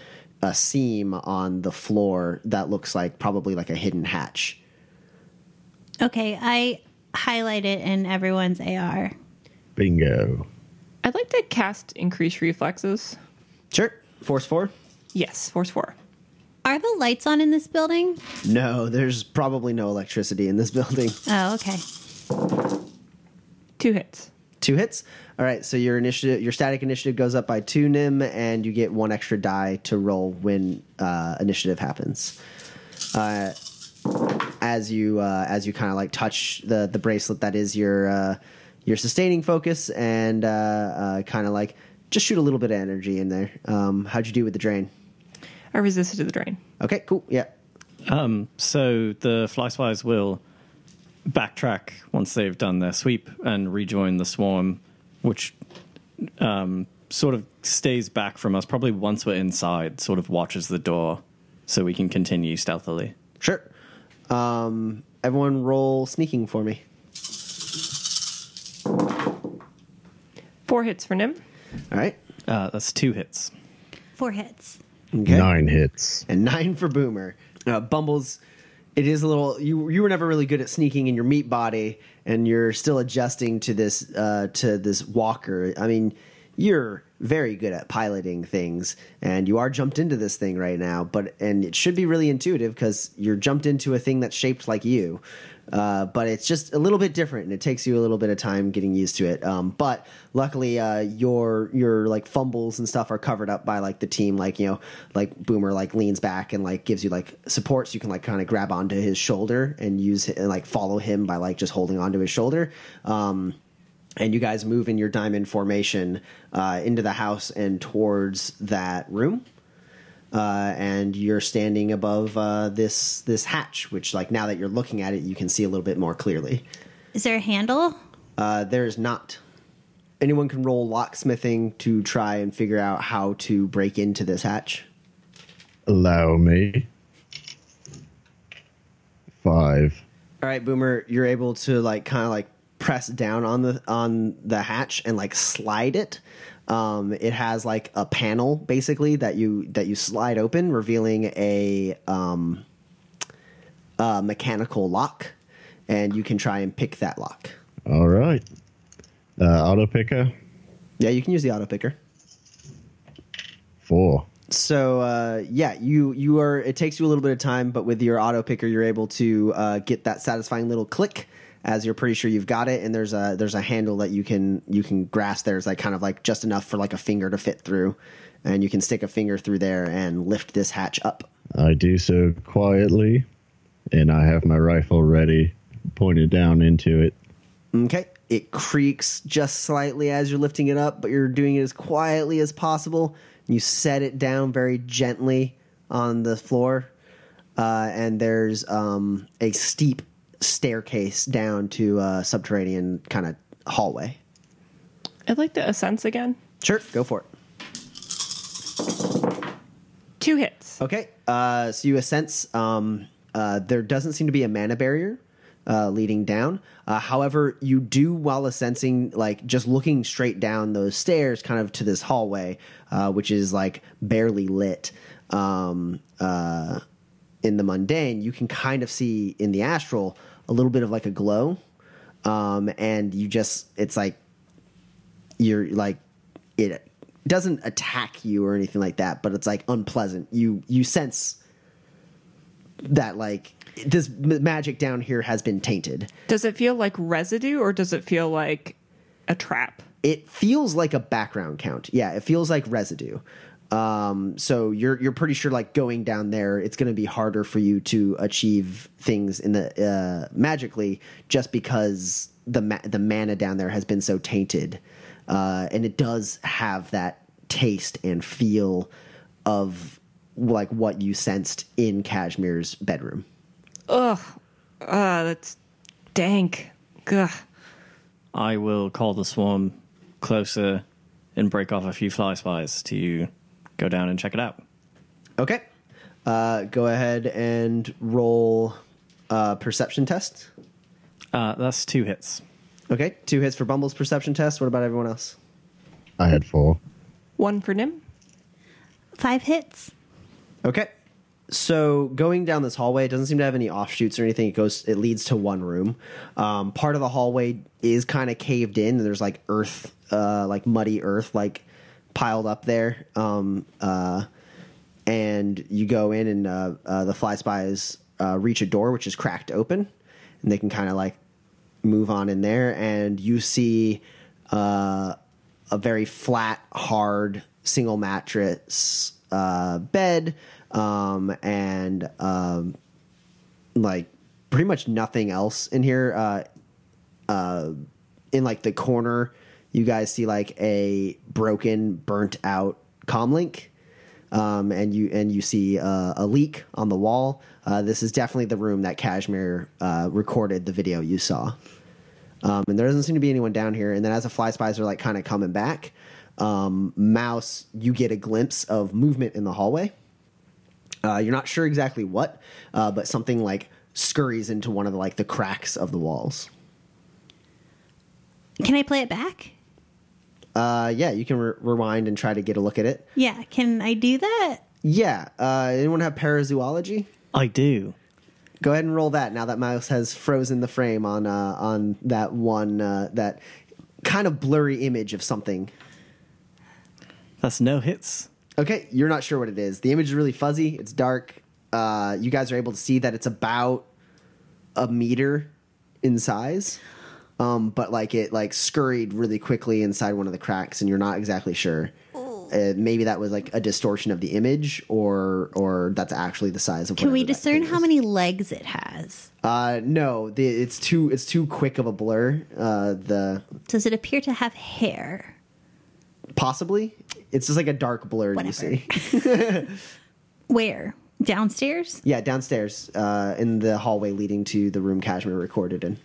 a seam on the floor that looks like probably like a hidden hatch Okay, I highlight it in everyone's AR. Bingo. I'd like to cast increase reflexes. sure force four Yes, force four. Are the lights on in this building? no there's probably no electricity in this building Oh, okay. Two hits. two hits all right so your initiative your static initiative goes up by two nim and you get one extra die to roll when uh, initiative happens uh, as you uh, as you kind of like touch the the bracelet that is your uh, your sustaining focus and uh, uh, kind of like just shoot a little bit of energy in there um, how'd you do with the drain I resisted to the drain. okay cool yeah Um, so the fly spies will backtrack once they've done their sweep and rejoin the swarm, which um, sort of stays back from us. Probably once we're inside, sort of watches the door so we can continue stealthily. sure um, everyone roll sneaking for me Four hits for Nim. all right Uh, that's two hits. Four hits. Okay Nine hits. and nine for Boomer. Uh, Bumbles, it is a little you you were never really good at sneaking in your meat body and you're still adjusting to this uh to this walker i mean you're very good at piloting things and you are jumped into this thing right now but and it should be really intuitive because you're jumped into a thing that's shaped like you uh, but it's just a little bit different and it takes you a little bit of time getting used to it. Um, but luckily uh, your your like fumbles and stuff are covered up by like the team like you know like boomer like leans back and like gives you like support so you can like kind of grab onto his shoulder and use and like follow him by like just holding onto his shoulder. Um, and you guys move in your diamond formation uh, into the house and towards that room uh, and you're standing above uh, this this hatch which like now that you're looking at it you can see a little bit more clearly Is there a handle? uh, there's not anyone can roll locksmithing to try and figure out how to break into this hatch Allow me. Five. all right boomer you're able to like kind of like press down on the on the hatch and like slide it um, it has like a panel basically that you that you slide open revealing a um, a mechanical lock and you can try and pick that lock All right. Uh, auto picker. yeah you can use the auto picker Four. so uh, yeah you you are it takes you a little bit of time but with your auto picker you're able to uh, get that satisfying little click as you're pretty sure you've got it and there's a there's a handle that you can you can grasp there's like kind of like just enough for like a finger to fit through and you can stick a finger through there and lift this hatch up. I do so quietly, and I have my rifle ready, pointed down into it. okay. It creaks just slightly as you're lifting it up but you're doing it as quietly as possible. You set it down very gently on the floor uh, and there's um, a steep staircase down to a subterranean kind of hallway. I'd like to assense again. Sure, go for it. Two hits. Okay, uh, so you assense. Um, uh, there doesn't seem to be a mana barrier uh, leading down. Uh, however, you do while assensing, like just looking straight down those stairs, kind of to this hallway, uh, which is like barely lit. Um, uh, in the mundane, you can kind of see in the astral a little bit of like a glow, um, and you just it's like you're like it doesn't attack you or anything like that, but it's like unpleasant. You you sense that like this m- magic down here has been tainted. Does it feel like residue or does it feel like a trap? It feels like a background count. Yeah, it feels like residue. Um, so you're you're pretty sure like going down there, it's going to be harder for you to achieve things in the uh, magically just because the ma- the mana down there has been so tainted, uh, and it does have that taste and feel of like what you sensed in Kashmir's bedroom. Ugh. Uh, that's dank. Gah. I will call the swarm closer and break off a few fly spies to go down and check it out. Okay. Uh, go ahead and roll a perception test. Uh, that's two hits. Okay, two hits for Bumble's perception test. What about everyone else? I had four. One for Nim. Five hits. Okay. So going down this hallway, it doesn't seem to have any offshoots or anything. It goes, it leads to one room. Um, part of the hallway is kind of caved in. There's like earth, uh, like muddy earth, like piled up there. Um, uh, and you go in, and uh, uh, the fly spies uh, reach a door which is cracked open, and they can kind of like move on in there, and you see uh, a very flat, hard single mattress uh, bed, um, and um, like pretty much nothing else in here. In like the corner, you guys see like a broken, burnt out comlink. Um, and you and you see uh, a leak on the wall. Uh, this is definitely the room that Kashmir uh, recorded the video you saw. Um, and there doesn't seem to be anyone down here. And then as the fly spies are like kind of coming back, um, Mouse, you get a glimpse of movement in the hallway. Uh, you're not sure exactly what, uh, but something like scurries into one of the like the cracks of the walls. Can I play it back? Uh, yeah, you can re- rewind and try to get a look at it. Yeah, can I do that? Yeah. Uh, anyone have parazoology? I do. Go ahead and roll that now that Mouse has frozen the frame on uh, on that one uh, that kind of blurry image of something. That's no hits. Okay, you're not sure what it is. The image is really fuzzy. It's dark. Uh, you guys are able to see that it's about a meter in size, um, but like it like scurried really quickly inside one of the cracks, and you're not exactly sure. Uh, maybe that was like a distortion of the image, or or that's actually the size of. Can we discern how many legs it has? Uh, no, the, it's too it's too quick of a blur. Uh, the Does it appear to have hair? possibly it's just like a dark blur. You see. Where? Downstairs? Yeah, downstairs uh, in the hallway leading to the room Kashmir recorded in.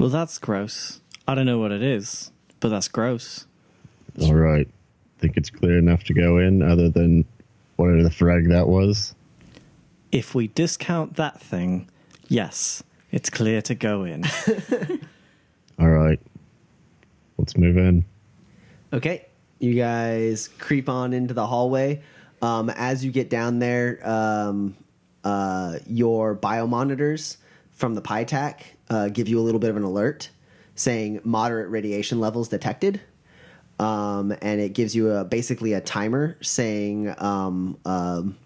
Well, that's gross. I don't know what it is, but that's gross. All right. I Think it's clear enough to go in, other than whatever the frag that was. If we discount that thing, yes, it's clear to go in. All right. Let's move in. Okay, you guys creep on into the hallway. Um, as you get down there, um, uh, your biomonitors from the PyTac uh, give you a little bit of an alert saying moderate radiation levels detected. Um, and it gives you a, basically a timer saying, um, um,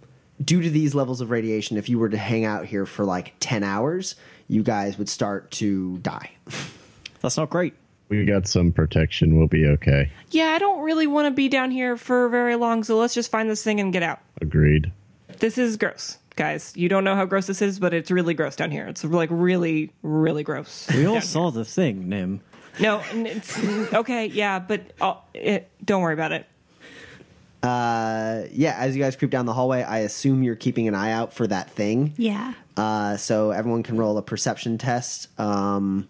due to these levels of radiation, if you were to hang out here for like 10 hours, you guys would start to die. That's not great. We got some protection. We'll be okay. Yeah, I don't really want to be down here for very long, so let's just find this thing and get out. Agreed. This is gross, guys. You don't know how gross this is, but it's really gross down here. It's like really, really gross. We all down saw the thing, Nim. No, it's okay. Yeah, but uh, it, don't worry about it. Uh, yeah, as you guys creep down the hallway, I assume you're keeping an eye out for that thing. Yeah. Uh, so everyone can roll a perception test. Um,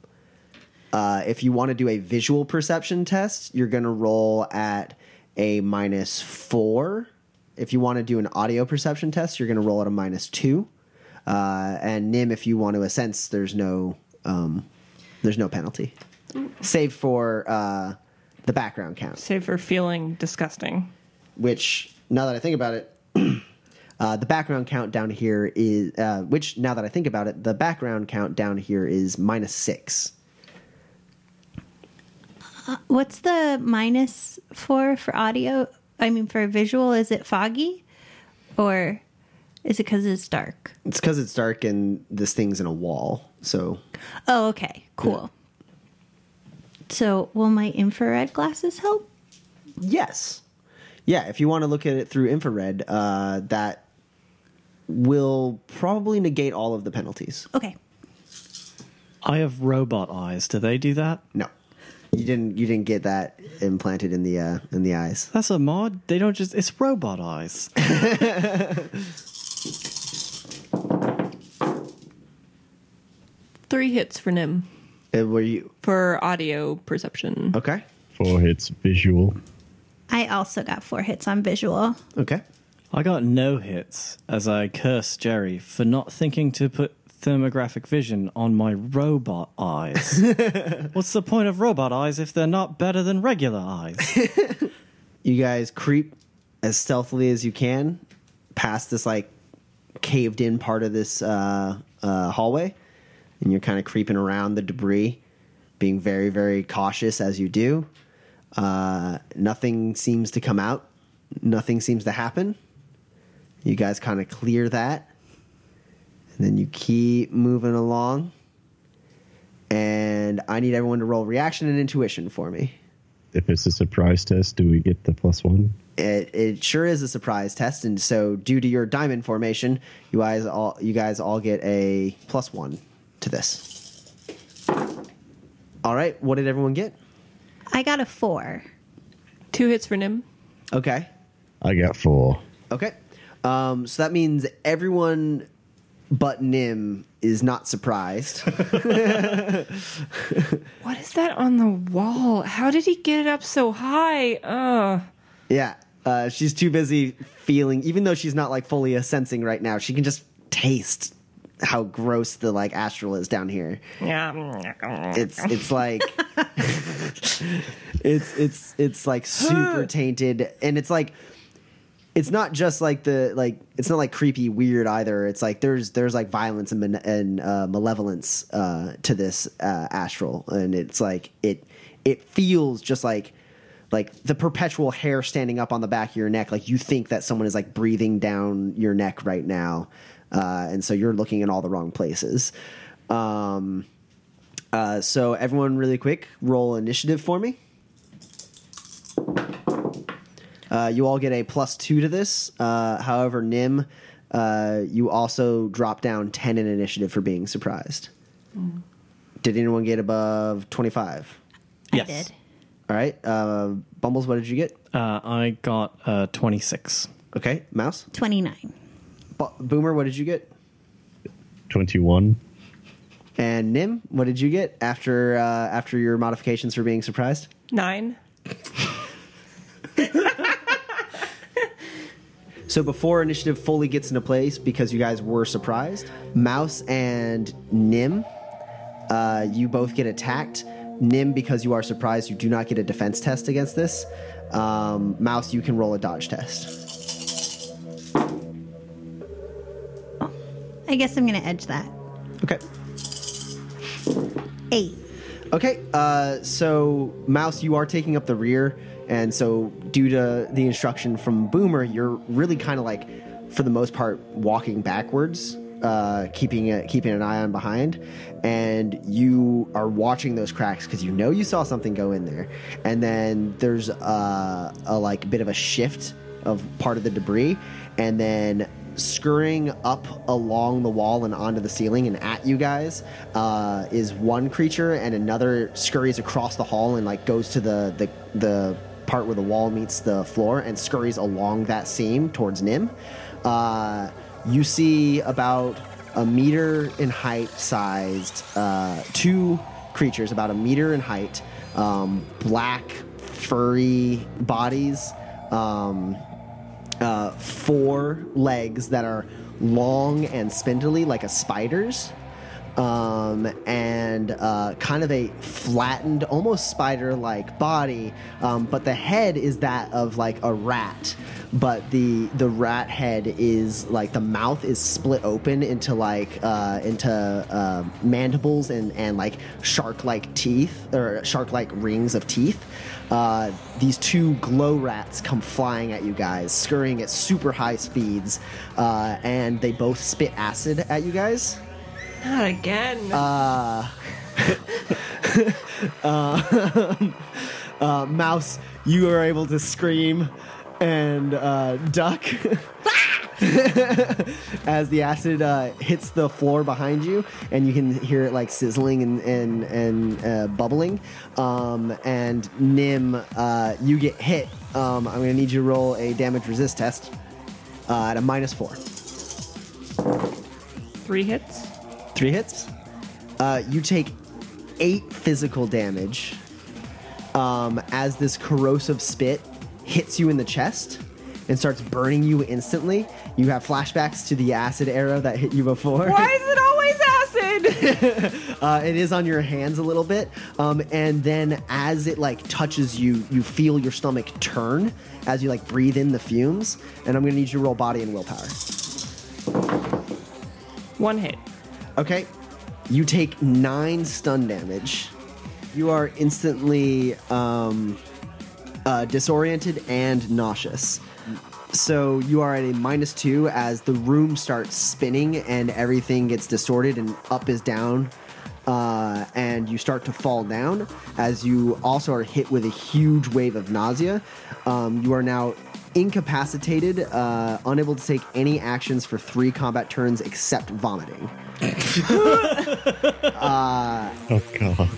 uh, if you want to do a visual perception test, you're going to roll at a minus four. If you want to do an audio perception test, you're going to roll at a minus two. Uh, and Nim, if you want to a sense, there's no um, there's no penalty, save for uh, the background count. Save for feeling disgusting. Which now that I think about it, uh, the background count down here is uh, which now that I think about it, the background count down here is minus six. What's the minus for for audio? I mean, for a visual, is it foggy, or is it because it's dark? It's because it's dark and this thing's in a wall. So Oh, okay, cool. So, will my infrared glasses help? yes, yeah. If you want to look at it through infrared, uh, that will probably negate all of the penalties. Okay. I have robot eyes. Do they do that? No, you didn't. You didn't get that implanted in the uh, in the eyes. That's a mod. They don't just. It's robot eyes. Three hits for Nim Uh, were you for audio perception. okay? Four hits visual. I also got four hits on visual. Okay. I got no hits as I cursed Jerry for not thinking to put thermographic vision on my robot eyes. What's the point of robot eyes if they're not better than regular eyes? you guys creep as stealthily as you can past this like caved in part of this uh, uh, hallway and you're kind of creeping around the debris being very very cautious as you do uh, nothing seems to come out nothing seems to happen you guys kind of clear that and then you keep moving along and i need everyone to roll reaction and intuition for me If it's a surprise test, do we get the plus one? it, it sure is a surprise test, and so due to your diamond formation, you guys all you guys all get a plus one to this. All right, what did everyone get? I got a four. Two hits for Nim. Okay, I got four. okay. Um, so that means everyone but Nim is not surprised. What is that on the wall? How did he get it up so high? Uh, yeah, uh, she's too busy feeling, even though she's not like fully assensing right now. She can just taste how gross the like astral is down here. yeah. it's it's like it's it's it's like super tainted and it's like it's not just like the like it's not like creepy weird either. It's like there's there's like violence and, and uh, malevolence uh, to this uh, astral, and it's like it it feels just like like the perpetual hair standing up on the back of your neck. Like you think that someone is like breathing down your neck right now, uh, and so you're looking in all the wrong places. Um, uh, so everyone, really quick, roll initiative for me. Uh, you all get a plus two to this. Uh, however, Nim, uh, you also drop down 10 in initiative for being surprised. Did anyone get above 25? I Yes. did. All right. Uh, Bumbles, what did you get? Uh, I got uh, 26. Okay. Mouse? 29. Bo- Boomer, what did you get? 21. And Nim, what did you get after uh, after your modifications for being surprised? Nine. So before initiative fully gets into place, because you guys were surprised, Mouse and Nim, uh, you both get attacked. Nim, because you are surprised, you do not get a defense test against this. Um, Mouse, you can roll a dodge test. I guess I'm going to edge that. Okay. Eight. Okay, uh, so Mouse, you are taking up the rear, and so due to the instruction from Boomer, you're really kind of like, for the most part, walking backwards, uh, keeping a, keeping an eye on behind, and you are watching those cracks because you know you saw something go in there, and then there's a, a like bit of a shift of part of the debris, and then scurrying up along the wall and onto the ceiling and at you guys uh, is one creature, and another scurries across the hall and like goes to the the the part where the wall meets the floor and scurries along that seam towards Nim. Uh, you see about a meter in height sized uh, two creatures, about a meter in height, um, black, furry bodies. Um, uh, four legs that are long and spindly like a spider's um, and uh, kind of a flattened almost spider-like body um, but the head is that of like a rat but the the rat head is like the mouth is split open into like uh, into uh, mandibles and and like shark-like teeth or shark-like rings of teeth uh, these two glow rats come flying at you guys, scurrying at super high speeds, uh, and they both spit acid at you guys. Not again. Uh, Mouse, you are able to scream and uh, duck as the acid uh, hits the floor behind you, and you can hear it like sizzling and and, and uh, bubbling. Um, and Nim, uh, you get hit. Um, I'm going to need you to roll a damage resist test uh, at a minus four. Three hits. Three hits. Uh, you take eight physical damage um, as this corrosive spit hits you in the chest and starts burning you instantly. You have flashbacks to the acid arrow that hit you before. Why is it always acid? Uh, it is on your hands a little bit, um, and then as it like touches you, you feel your stomach turn as you like breathe in the fumes. And I'm gonna need you to roll body and willpower. One hit. Okay. You take nine stun damage. You are instantly um, uh, disoriented and nauseous. So you are at a minus two as the room starts spinning and everything gets distorted and up is down. Uh, and you start to fall down as you also are hit with a huge wave of nausea. Um, you are now incapacitated, uh, unable to take any actions for three combat turns except vomiting. Oh, God.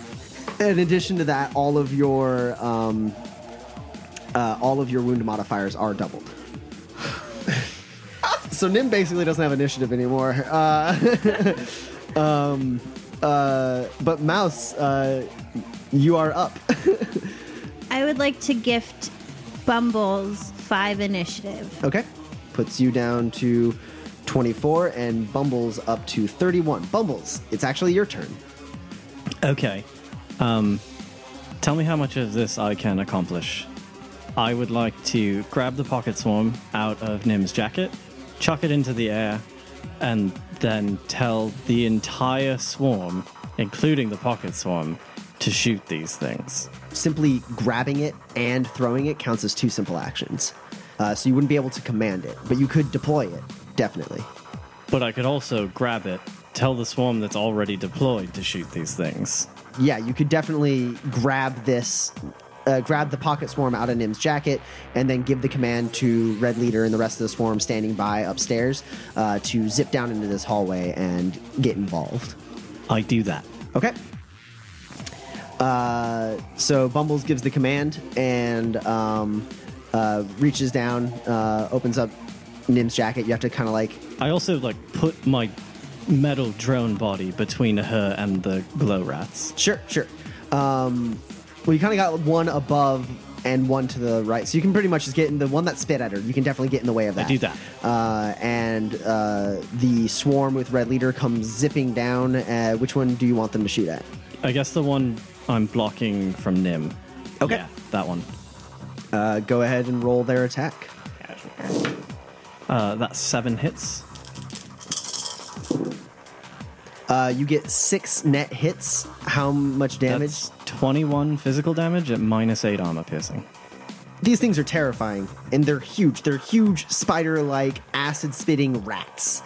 In addition to that, all of your um, uh, all of your wound modifiers are doubled. so Nim basically doesn't have initiative anymore. Uh, um, uh, but Mouse, uh, you are up. I would like to gift Bumbles five initiative. okay, puts you down to twenty-four, and Bumbles up to thirty-one. Bumbles, it's actually your turn. Okay. Um, tell me how much of this I can accomplish. I would like to grab the pocket swarm out of Nim's jacket, chuck it into the air, and then tell the entire swarm, including the pocket swarm, to shoot these things. Simply grabbing it and throwing it counts as two simple actions. Uh, so you wouldn't be able to command it, but you could deploy it, definitely. But I could also grab it, tell the swarm that's already deployed to shoot these things. Yeah, you could definitely grab this, uh, grab the pocket swarm out of Nim's jacket, and then give the command to Red Leader and the rest of the swarm standing by upstairs uh, to zip down into this hallway and get involved. I do that. Okay. Uh, so Bumbles gives the command and um, uh, reaches down, uh, opens up Nim's jacket. You have to kind of like I also like put my metal drone body between her and the glow rats. Sure, sure. Um, well, you kind of got one above and one to the right, so you can pretty much just get in the one that spit at her. You can definitely get in the way of that. do that. Uh, and uh, the swarm with red leader comes zipping down. Uh, which one do you want them to shoot at? I guess the one I'm blocking from Nim. Okay. Yeah, that one. Uh, go ahead and roll their attack. Uh, that's seven hits. Uh, you get six net hits. How much damage? That's 21 physical damage at minus 8 armor piercing. These things are terrifying, and they're huge. They're huge, spider like, acid spitting rats.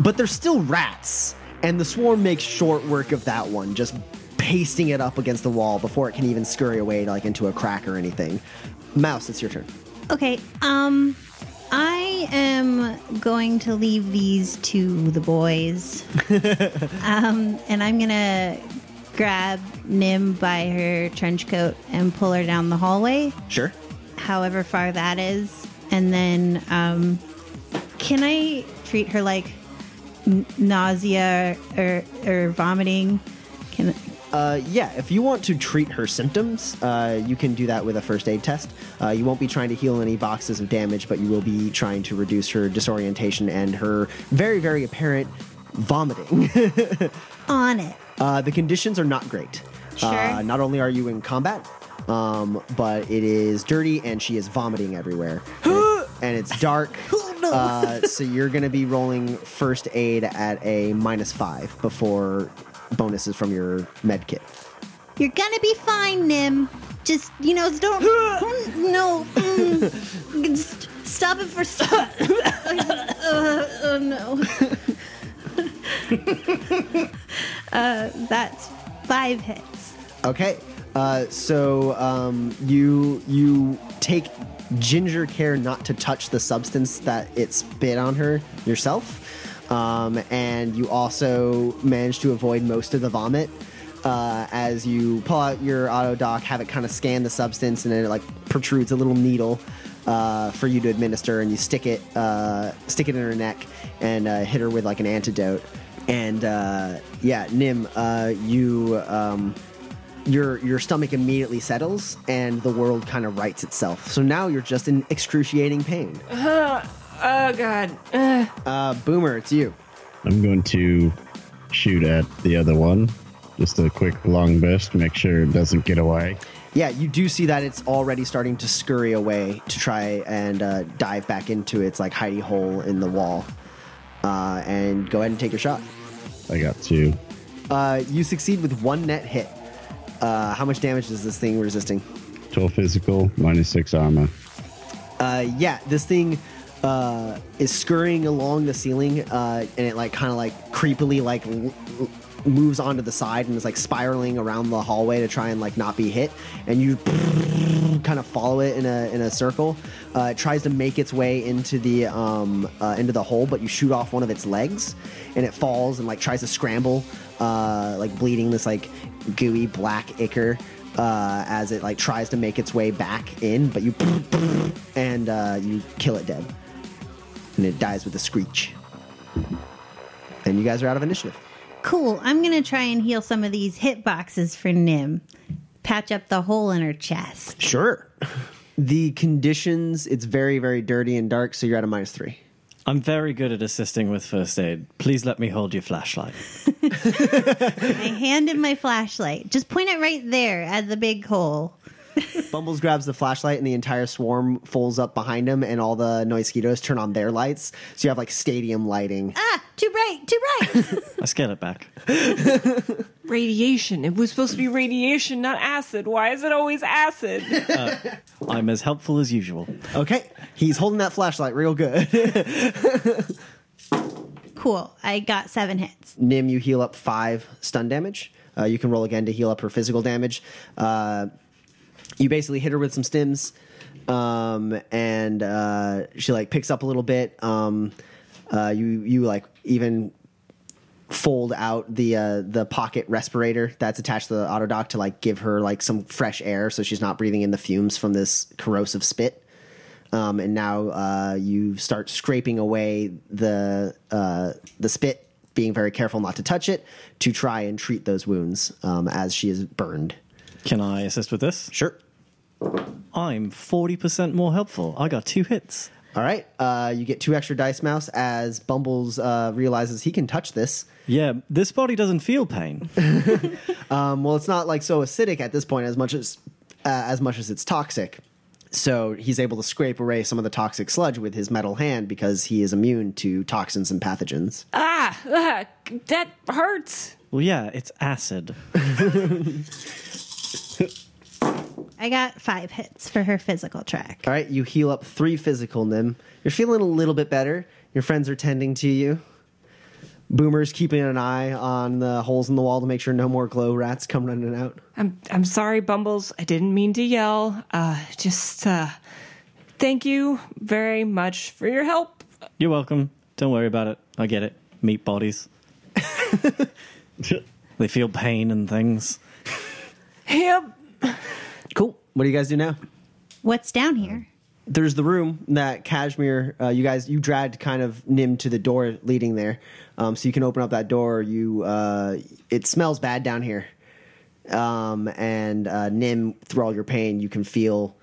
But they're still rats, and the swarm makes short work of that one, just pasting it up against the wall before it can even scurry away like into a crack or anything. Mouse, it's your turn. Okay, um, I am going to leave these to the boys. um, and I'm gonna grab Nim by her trench coat and pull her down the hallway, Sure. however far that is. And then, um, can I treat her like n- nausea or, or vomiting? Can Uh, yeah, if you want to treat her symptoms, uh, you can do that with a first aid test. Uh, you won't be trying to heal any boxes of damage, but you will be trying to reduce her disorientation and her very, very apparent vomiting. on it? Uh, the conditions are not great. Sure. Uh, not only are you in combat, um, but it is dirty and she is vomiting everywhere. and, and it's dark. uh, so you're going to be rolling first aid at a minus five before bonuses from your med kit. You're gonna be fine, Nim. Just you know, don't no. mm, just stop it for stop. uh, oh no. uh, that's five hits. Okay. Uh, so um, you you take ginger care not to touch the substance that it spit on her yourself, um, and you also manage to avoid most of the vomit. Uh, as you pull out your autodoc, have it kind of scan the substance, and then it like protrudes a little needle uh, for you to administer, and you stick it uh, stick it in her neck and uh, hit her with like an antidote. And uh, yeah, Nim, uh, you um, your your stomach immediately settles and the world kind of rights itself. So now you're just in excruciating pain. Oh god. Ugh. Uh, Boomer, it's you. I'm going to shoot at the other one. Just a quick long burst, make sure it doesn't get away. Yeah, you do see that it's already starting to scurry away to try and uh, dive back into its like hidey hole in the wall. Uh, and go ahead and take your shot. I got two. Uh, you succeed with one net hit. Uh, how much damage is this thing resisting? 12 physical, minus 6 armor. Uh, yeah, this thing uh, is scurrying along the ceiling, uh, and it like kind of like creepily like l- l- moves onto the side and is like spiraling around the hallway to try and like not be hit. And you kind of follow it in a in a circle. Uh, it tries to make its way into the um, uh, into the hole, but you shoot off one of its legs, and it falls and like tries to scramble, uh, like bleeding this like gooey black ichor uh, as it like tries to make its way back in, but you and uh, you kill it dead, and it dies with a screech. And you guys are out of initiative. Cool. I'm gonna try and heal some of these hit boxes for Nim. Patch up the hole in her chest. Sure. The conditions, it's very, very dirty and dark, so you're at a minus three. I'm very good at assisting with first aid. Please let me hold your flashlight. I hand him my flashlight. Just point it right there at the big hole. Bumbles grabs the flashlight, and the entire swarm folds up behind him, and all the Noisekitos turn on their lights. So you have like stadium lighting. Ah, too bright, too bright. I scale it back. Radiation. It was supposed to be radiation, not acid. Why is it always acid? I'm as helpful as usual. Okay, he's holding that flashlight real good. cool. I got seven hits. Nim, you heal up five stun damage. Uh, you can roll again to heal up her physical damage. Uh, you basically hit her with some stims, um, and uh, she like picks up a little bit. Um, uh, you you like even fold out the uh, the pocket respirator that's attached to the autodoc to like give her like some fresh air so she's not breathing in the fumes from this corrosive spit. Um, and now uh, you start scraping away the uh, the spit, being very careful not to touch it, to try and treat those wounds um, as she is burned. Can I assist with this? Sure. I'm 40% more helpful. I got two hits. All right. Uh, you get two extra dice, mouse, as Bumbles uh, realizes he can touch this. Yeah, this body doesn't feel pain. Um, well, it's not like so acidic at this point as much as uh, as much as it's toxic. So he's able to scrape away some of the toxic sludge with his metal hand because he is immune to toxins and pathogens. ah, ah, that hurts. well, yeah, it's acid. I got five hits for her physical track. All right, you heal up three physical nim. You're feeling a little bit better. Your friends are tending to you. Boomer's keeping an eye on the holes in the wall to make sure no more glow rats come running out. I'm I'm sorry, Bumbles. I didn't mean to yell. Uh, just uh, thank you very much for your help. You're welcome. Don't worry about it. I get it. Meat bodies. they feel pain and things. Yep. What do you guys do now? What's down here? there's the room that Kashmir, uh, you guys, you dragged kind of Nim to the door leading there, um, so you can open up that door. You, uh, it smells bad down here, um, and uh, Nim, through all your pain, you can feel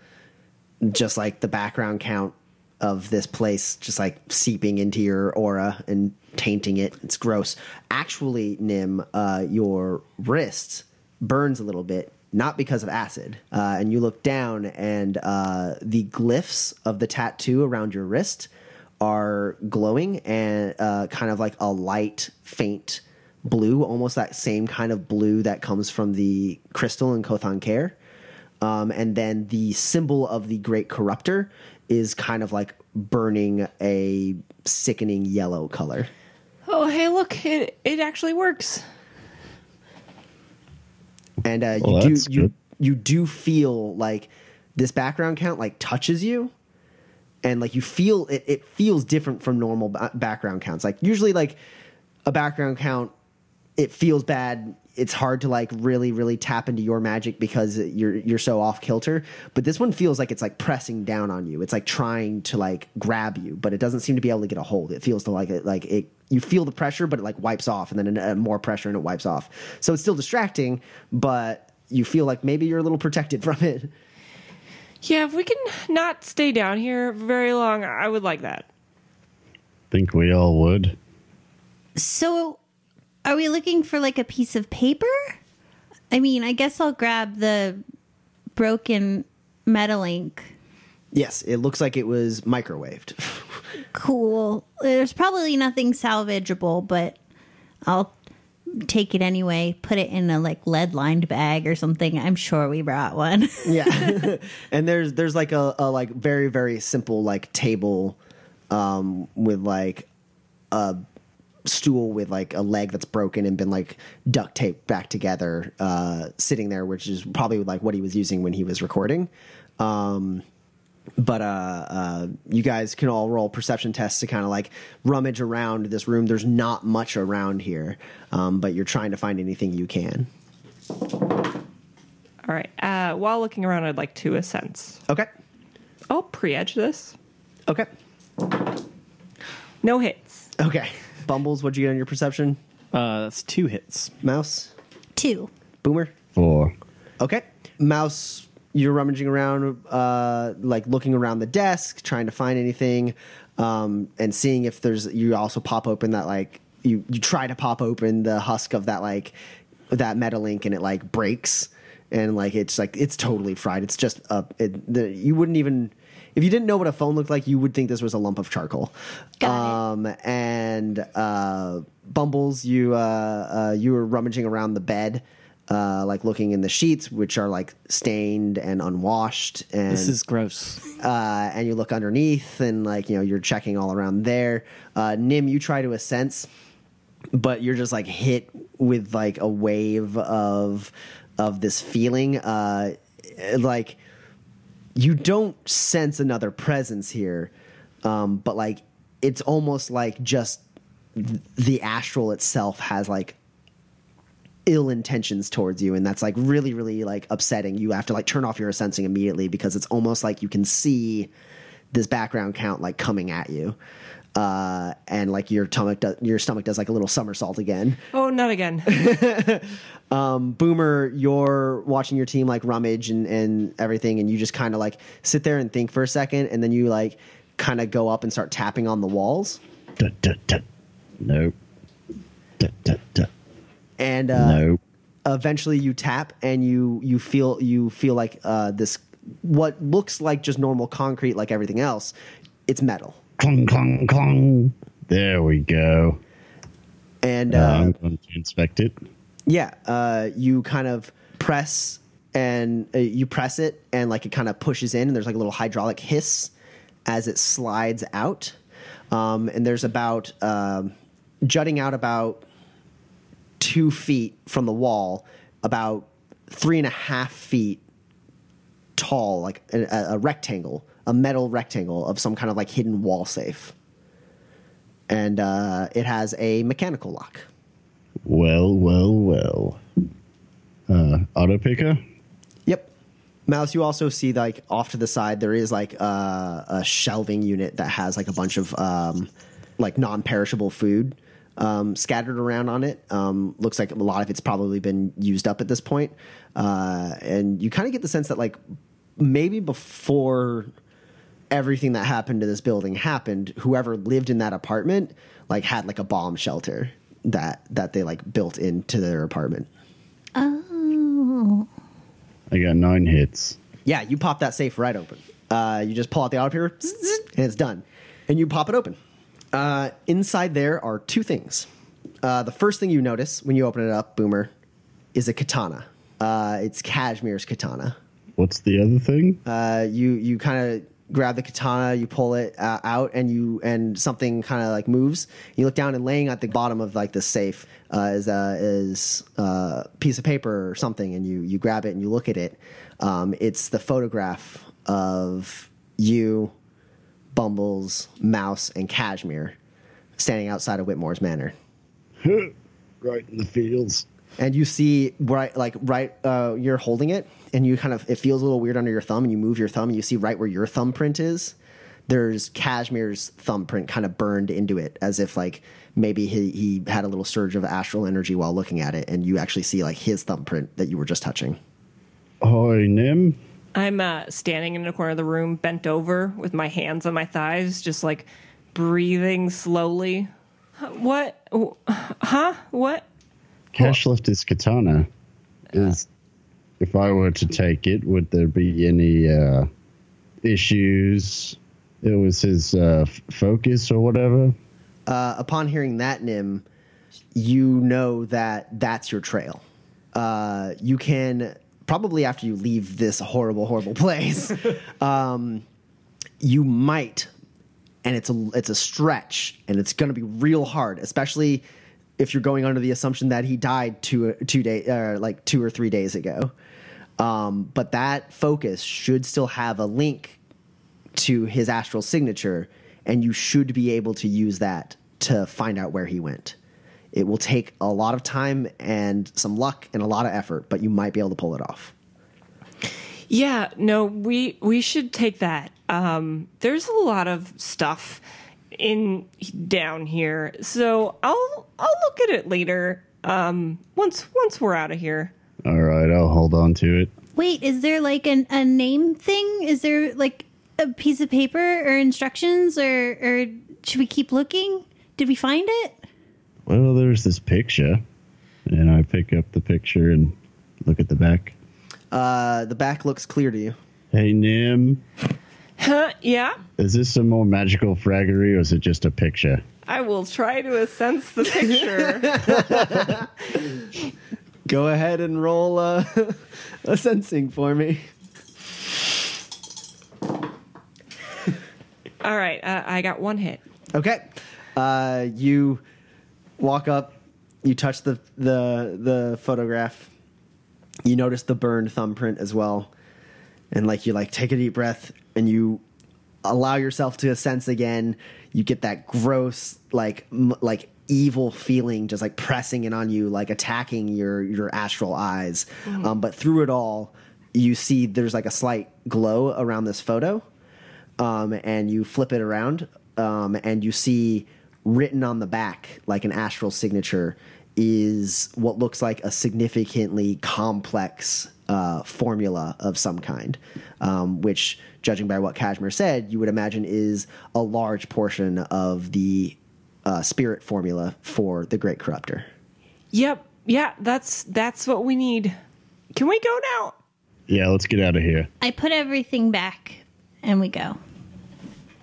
just like the background count of this place, just like seeping into your aura and tainting it. It's gross. Actually, Nim, uh, your wrist burns a little bit not because of acid. Uh, and you look down, and uh, the glyphs of the tattoo around your wrist are glowing and uh, kind of like a light, faint blue, almost that same kind of blue that comes from the crystal in Kothan Care. Um, and then the symbol of the Great Corruptor is kind of like burning a sickening yellow color. Oh, hey, look, it it actually works. And uh, Well, you do you good. you do feel like this background count like touches you and like you feel it, it feels different from normal ba- background counts like usually like a background count it feels bad it's hard to like really really tap into your magic because you're you're so off kilter. But this one feels like it's like pressing down on you. It's like trying to like grab you but it doesn't seem to be able to get a hold. It feels to like it like it you feel the pressure but it like wipes off and then uh, more pressure and it wipes off. So it's still distracting but you feel like maybe you're a little protected from it. Yeah, if we can not stay down here very long, I would like that. Think we all would. So, are we looking for like a piece of paper? I mean, I guess I'll grab the broken metal ink. yes it looks like it was microwaved Cool. There's probably nothing salvageable, but I'll take it anyway. Put it in a like lead lined bag or something. I'm sure we brought one. yeah and there's there's like a, a like very very simple like table um with like a stool with like a leg that's broken and been like duct taped back together uh sitting there which is probably like what he was using when he was recording um but uh, uh, you guys can all roll perception tests to kind of like rummage around this room. There's not much around here, um, but you're trying to find anything you can. All right. Uh, while looking around, I'd like to assense. Okay. I'll pre-edge this. Okay. No hits. Okay. Bumbles, what'd you get on your perception? Uh, that's two hits. Mouse? Two. Boomer? Four. Okay. Mouse, you're rummaging around, uh, like looking around the desk, trying to find anything, um, and seeing if there's. You also pop open that like you you try to pop open the husk of that like that metal ink, and it like breaks, and like it's like it's totally fried. It's just uh, it, the, you wouldn't even if you didn't know what a phone looked like, you would think this was a lump of charcoal. Got um, And uh, Bumbles, you uh, uh, you were rummaging around the bed. Uh, like looking in the sheets, which are like stained and unwashed, and This is gross. uh, and you look underneath and like you know you're checking all around there uh, nim you try to assense but you're just like hit with like a wave of of this feeling uh like you don't sense another presence here um but like it's almost like just the astral itself has like ill intentions towards you and that's like really really like upsetting you have to like turn off your sensing immediately because it's almost like you can see this background count like coming at you uh and like your stomach does, your stomach does like a little somersault again Oh, not again. um boomer you're watching your team like rummage and and everything and you just kind of like sit there and think for a second and then you like kind of go up and start tapping on the walls Dut, dut, dut. Nope. And uh Nope. eventually you tap and you you feel you feel like uh this what looks like just normal concrete like everything else it's metal Clong, clong, clong. There we go. and Uh, uh, I'm going to inspect it. Yeah uh you kind of press and uh, you press it and like it kind of pushes in and there's like a little hydraulic hiss as it slides out um and there's about um jutting out about two feet from the wall about three and a half feet tall, like a, a rectangle, a metal rectangle of some kind of like hidden wall safe. And uh, it has a mechanical lock. Well, well, well. Uh, auto picker? Yep. Mouse, you also see like off to the side there is like uh, a shelving unit that has like a bunch of um, like non-perishable food um, scattered around on it. Um, looks like a lot of it's probably been used up at this point. Uh, and you kind of get the sense that like maybe before everything that happened to this building happened, whoever lived in that apartment like had like a bomb shelter that that they like built into their apartment. Oh. I got nine hits. Yeah, you pop that safe right open. Uh, you just pull out the auto paper, and it's done. And you pop it open. Uh, inside there are two things. Uh, the first thing you notice when you open it up, Boomer, is a katana. Uh, it's Kashmir's katana. What's the other thing? Uh, you you kind of grab the katana, you pull it uh, out, and you and something kind of like moves. You look down, and laying at the bottom of like the safe uh, is a is a piece of paper or something, and you you grab it and you look at it. Um, it's the photograph of you, Bumbles, Mouse, and Kashmir standing outside of Whitmore's Manor. right in the fields. and you see right like right uh, you're holding it and you kind of it feels a little weird under your thumb and you move your thumb and you see right where your thumbprint is there's Kashmir's thumbprint kind of burned into it as if like maybe he, he had a little surge of astral energy while looking at it and you actually see like his thumbprint that you were just touching Hi, Nim. I'm uh, standing in a corner of the room, bent over with my hands on my thighs, just like breathing slowly. What? Huh? What? Cash left his katana. Is if I were to take it, would there be any uh, issues? It was his uh, focus or whatever. uh, upon hearing that nim you know that that's your trail uh, you can probably after you leave this horrible horrible place um, you might and it's a it's a stretch and it's going to be real hard especially if you're going under the assumption that he died two two day uh, like two or three days ago um, but that focus should still have a link to his astral signature, and you should be able to use that to find out where he went. It will take a lot of time and some luck and a lot of effort, but you might be able to pull it off. Yeah, no, we we should take that. Um, there's a lot of stuff in down here, so I'll I'll look at it later. Um, once once we're out of here. All right, I'll hold on to it. Wait, is there like an, a name thing? Is there like a piece of paper or instructions or or should we keep looking? Did we find it? Well, there's this picture, and I pick up the picture and look at the back. Uh, the back looks clear to you. Hey, Nim, Huh? Yeah? is this some more magical fraggery or is it just a picture? I will try to sense the picture. Go ahead and roll uh, assensing for me. All right, uh, I got one hit. Okay. Uh, you walk up. You touch the the the photograph. You notice the burned thumbprint as well, and like you like take a deep breath and you allow yourself to sense again. You get that gross like m- like evil feeling just like pressing in on you, like attacking your your astral eyes. Um, but through it all, you see there's like a slight glow around this photo um, and you flip it around, um, and you see written on the back, like an astral signature, is what looks like a significantly complex uh, formula of some kind, um, which, judging by what Kashmir said, you would imagine is a large portion of the uh, spirit formula for the Great Corruptor. Yep, yeah, that's that's what we need. Can we go now? Yeah, let's get out of here. I put everything back and we go.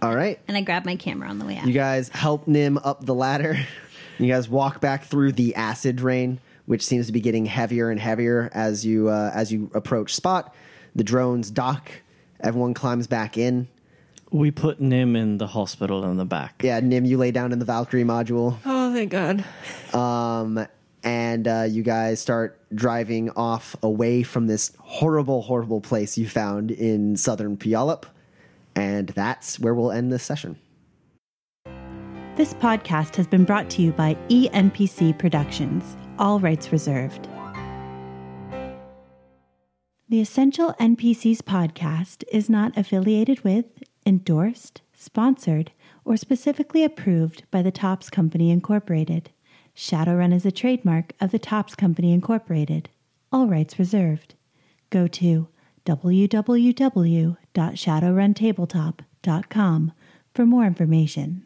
All right. And I grab my camera on the way out. You guys help Nim up the ladder. You guys walk back through the acid rain, which seems to be getting heavier and heavier as you uh, as you approach Spot. The drones dock. Everyone climbs back in. We put Nim in the hospital in the back. Yeah, Nim, you lay down in the Valkyrie module, Oh, thank God. um, and uh, you guys start driving off away from this horrible, horrible place you found in southern Puyallup. And that's where we'll end this session. This podcast has been brought to you by ENPC Productions, all rights reserved. The Essential NPCs podcast is not affiliated with, endorsed, sponsored, or specifically approved by the Topps Company Incorporated. Shadowrun is a trademark of the Topps Company Incorporated, all rights reserved. Go to www.shadowruntabletop.com for more information.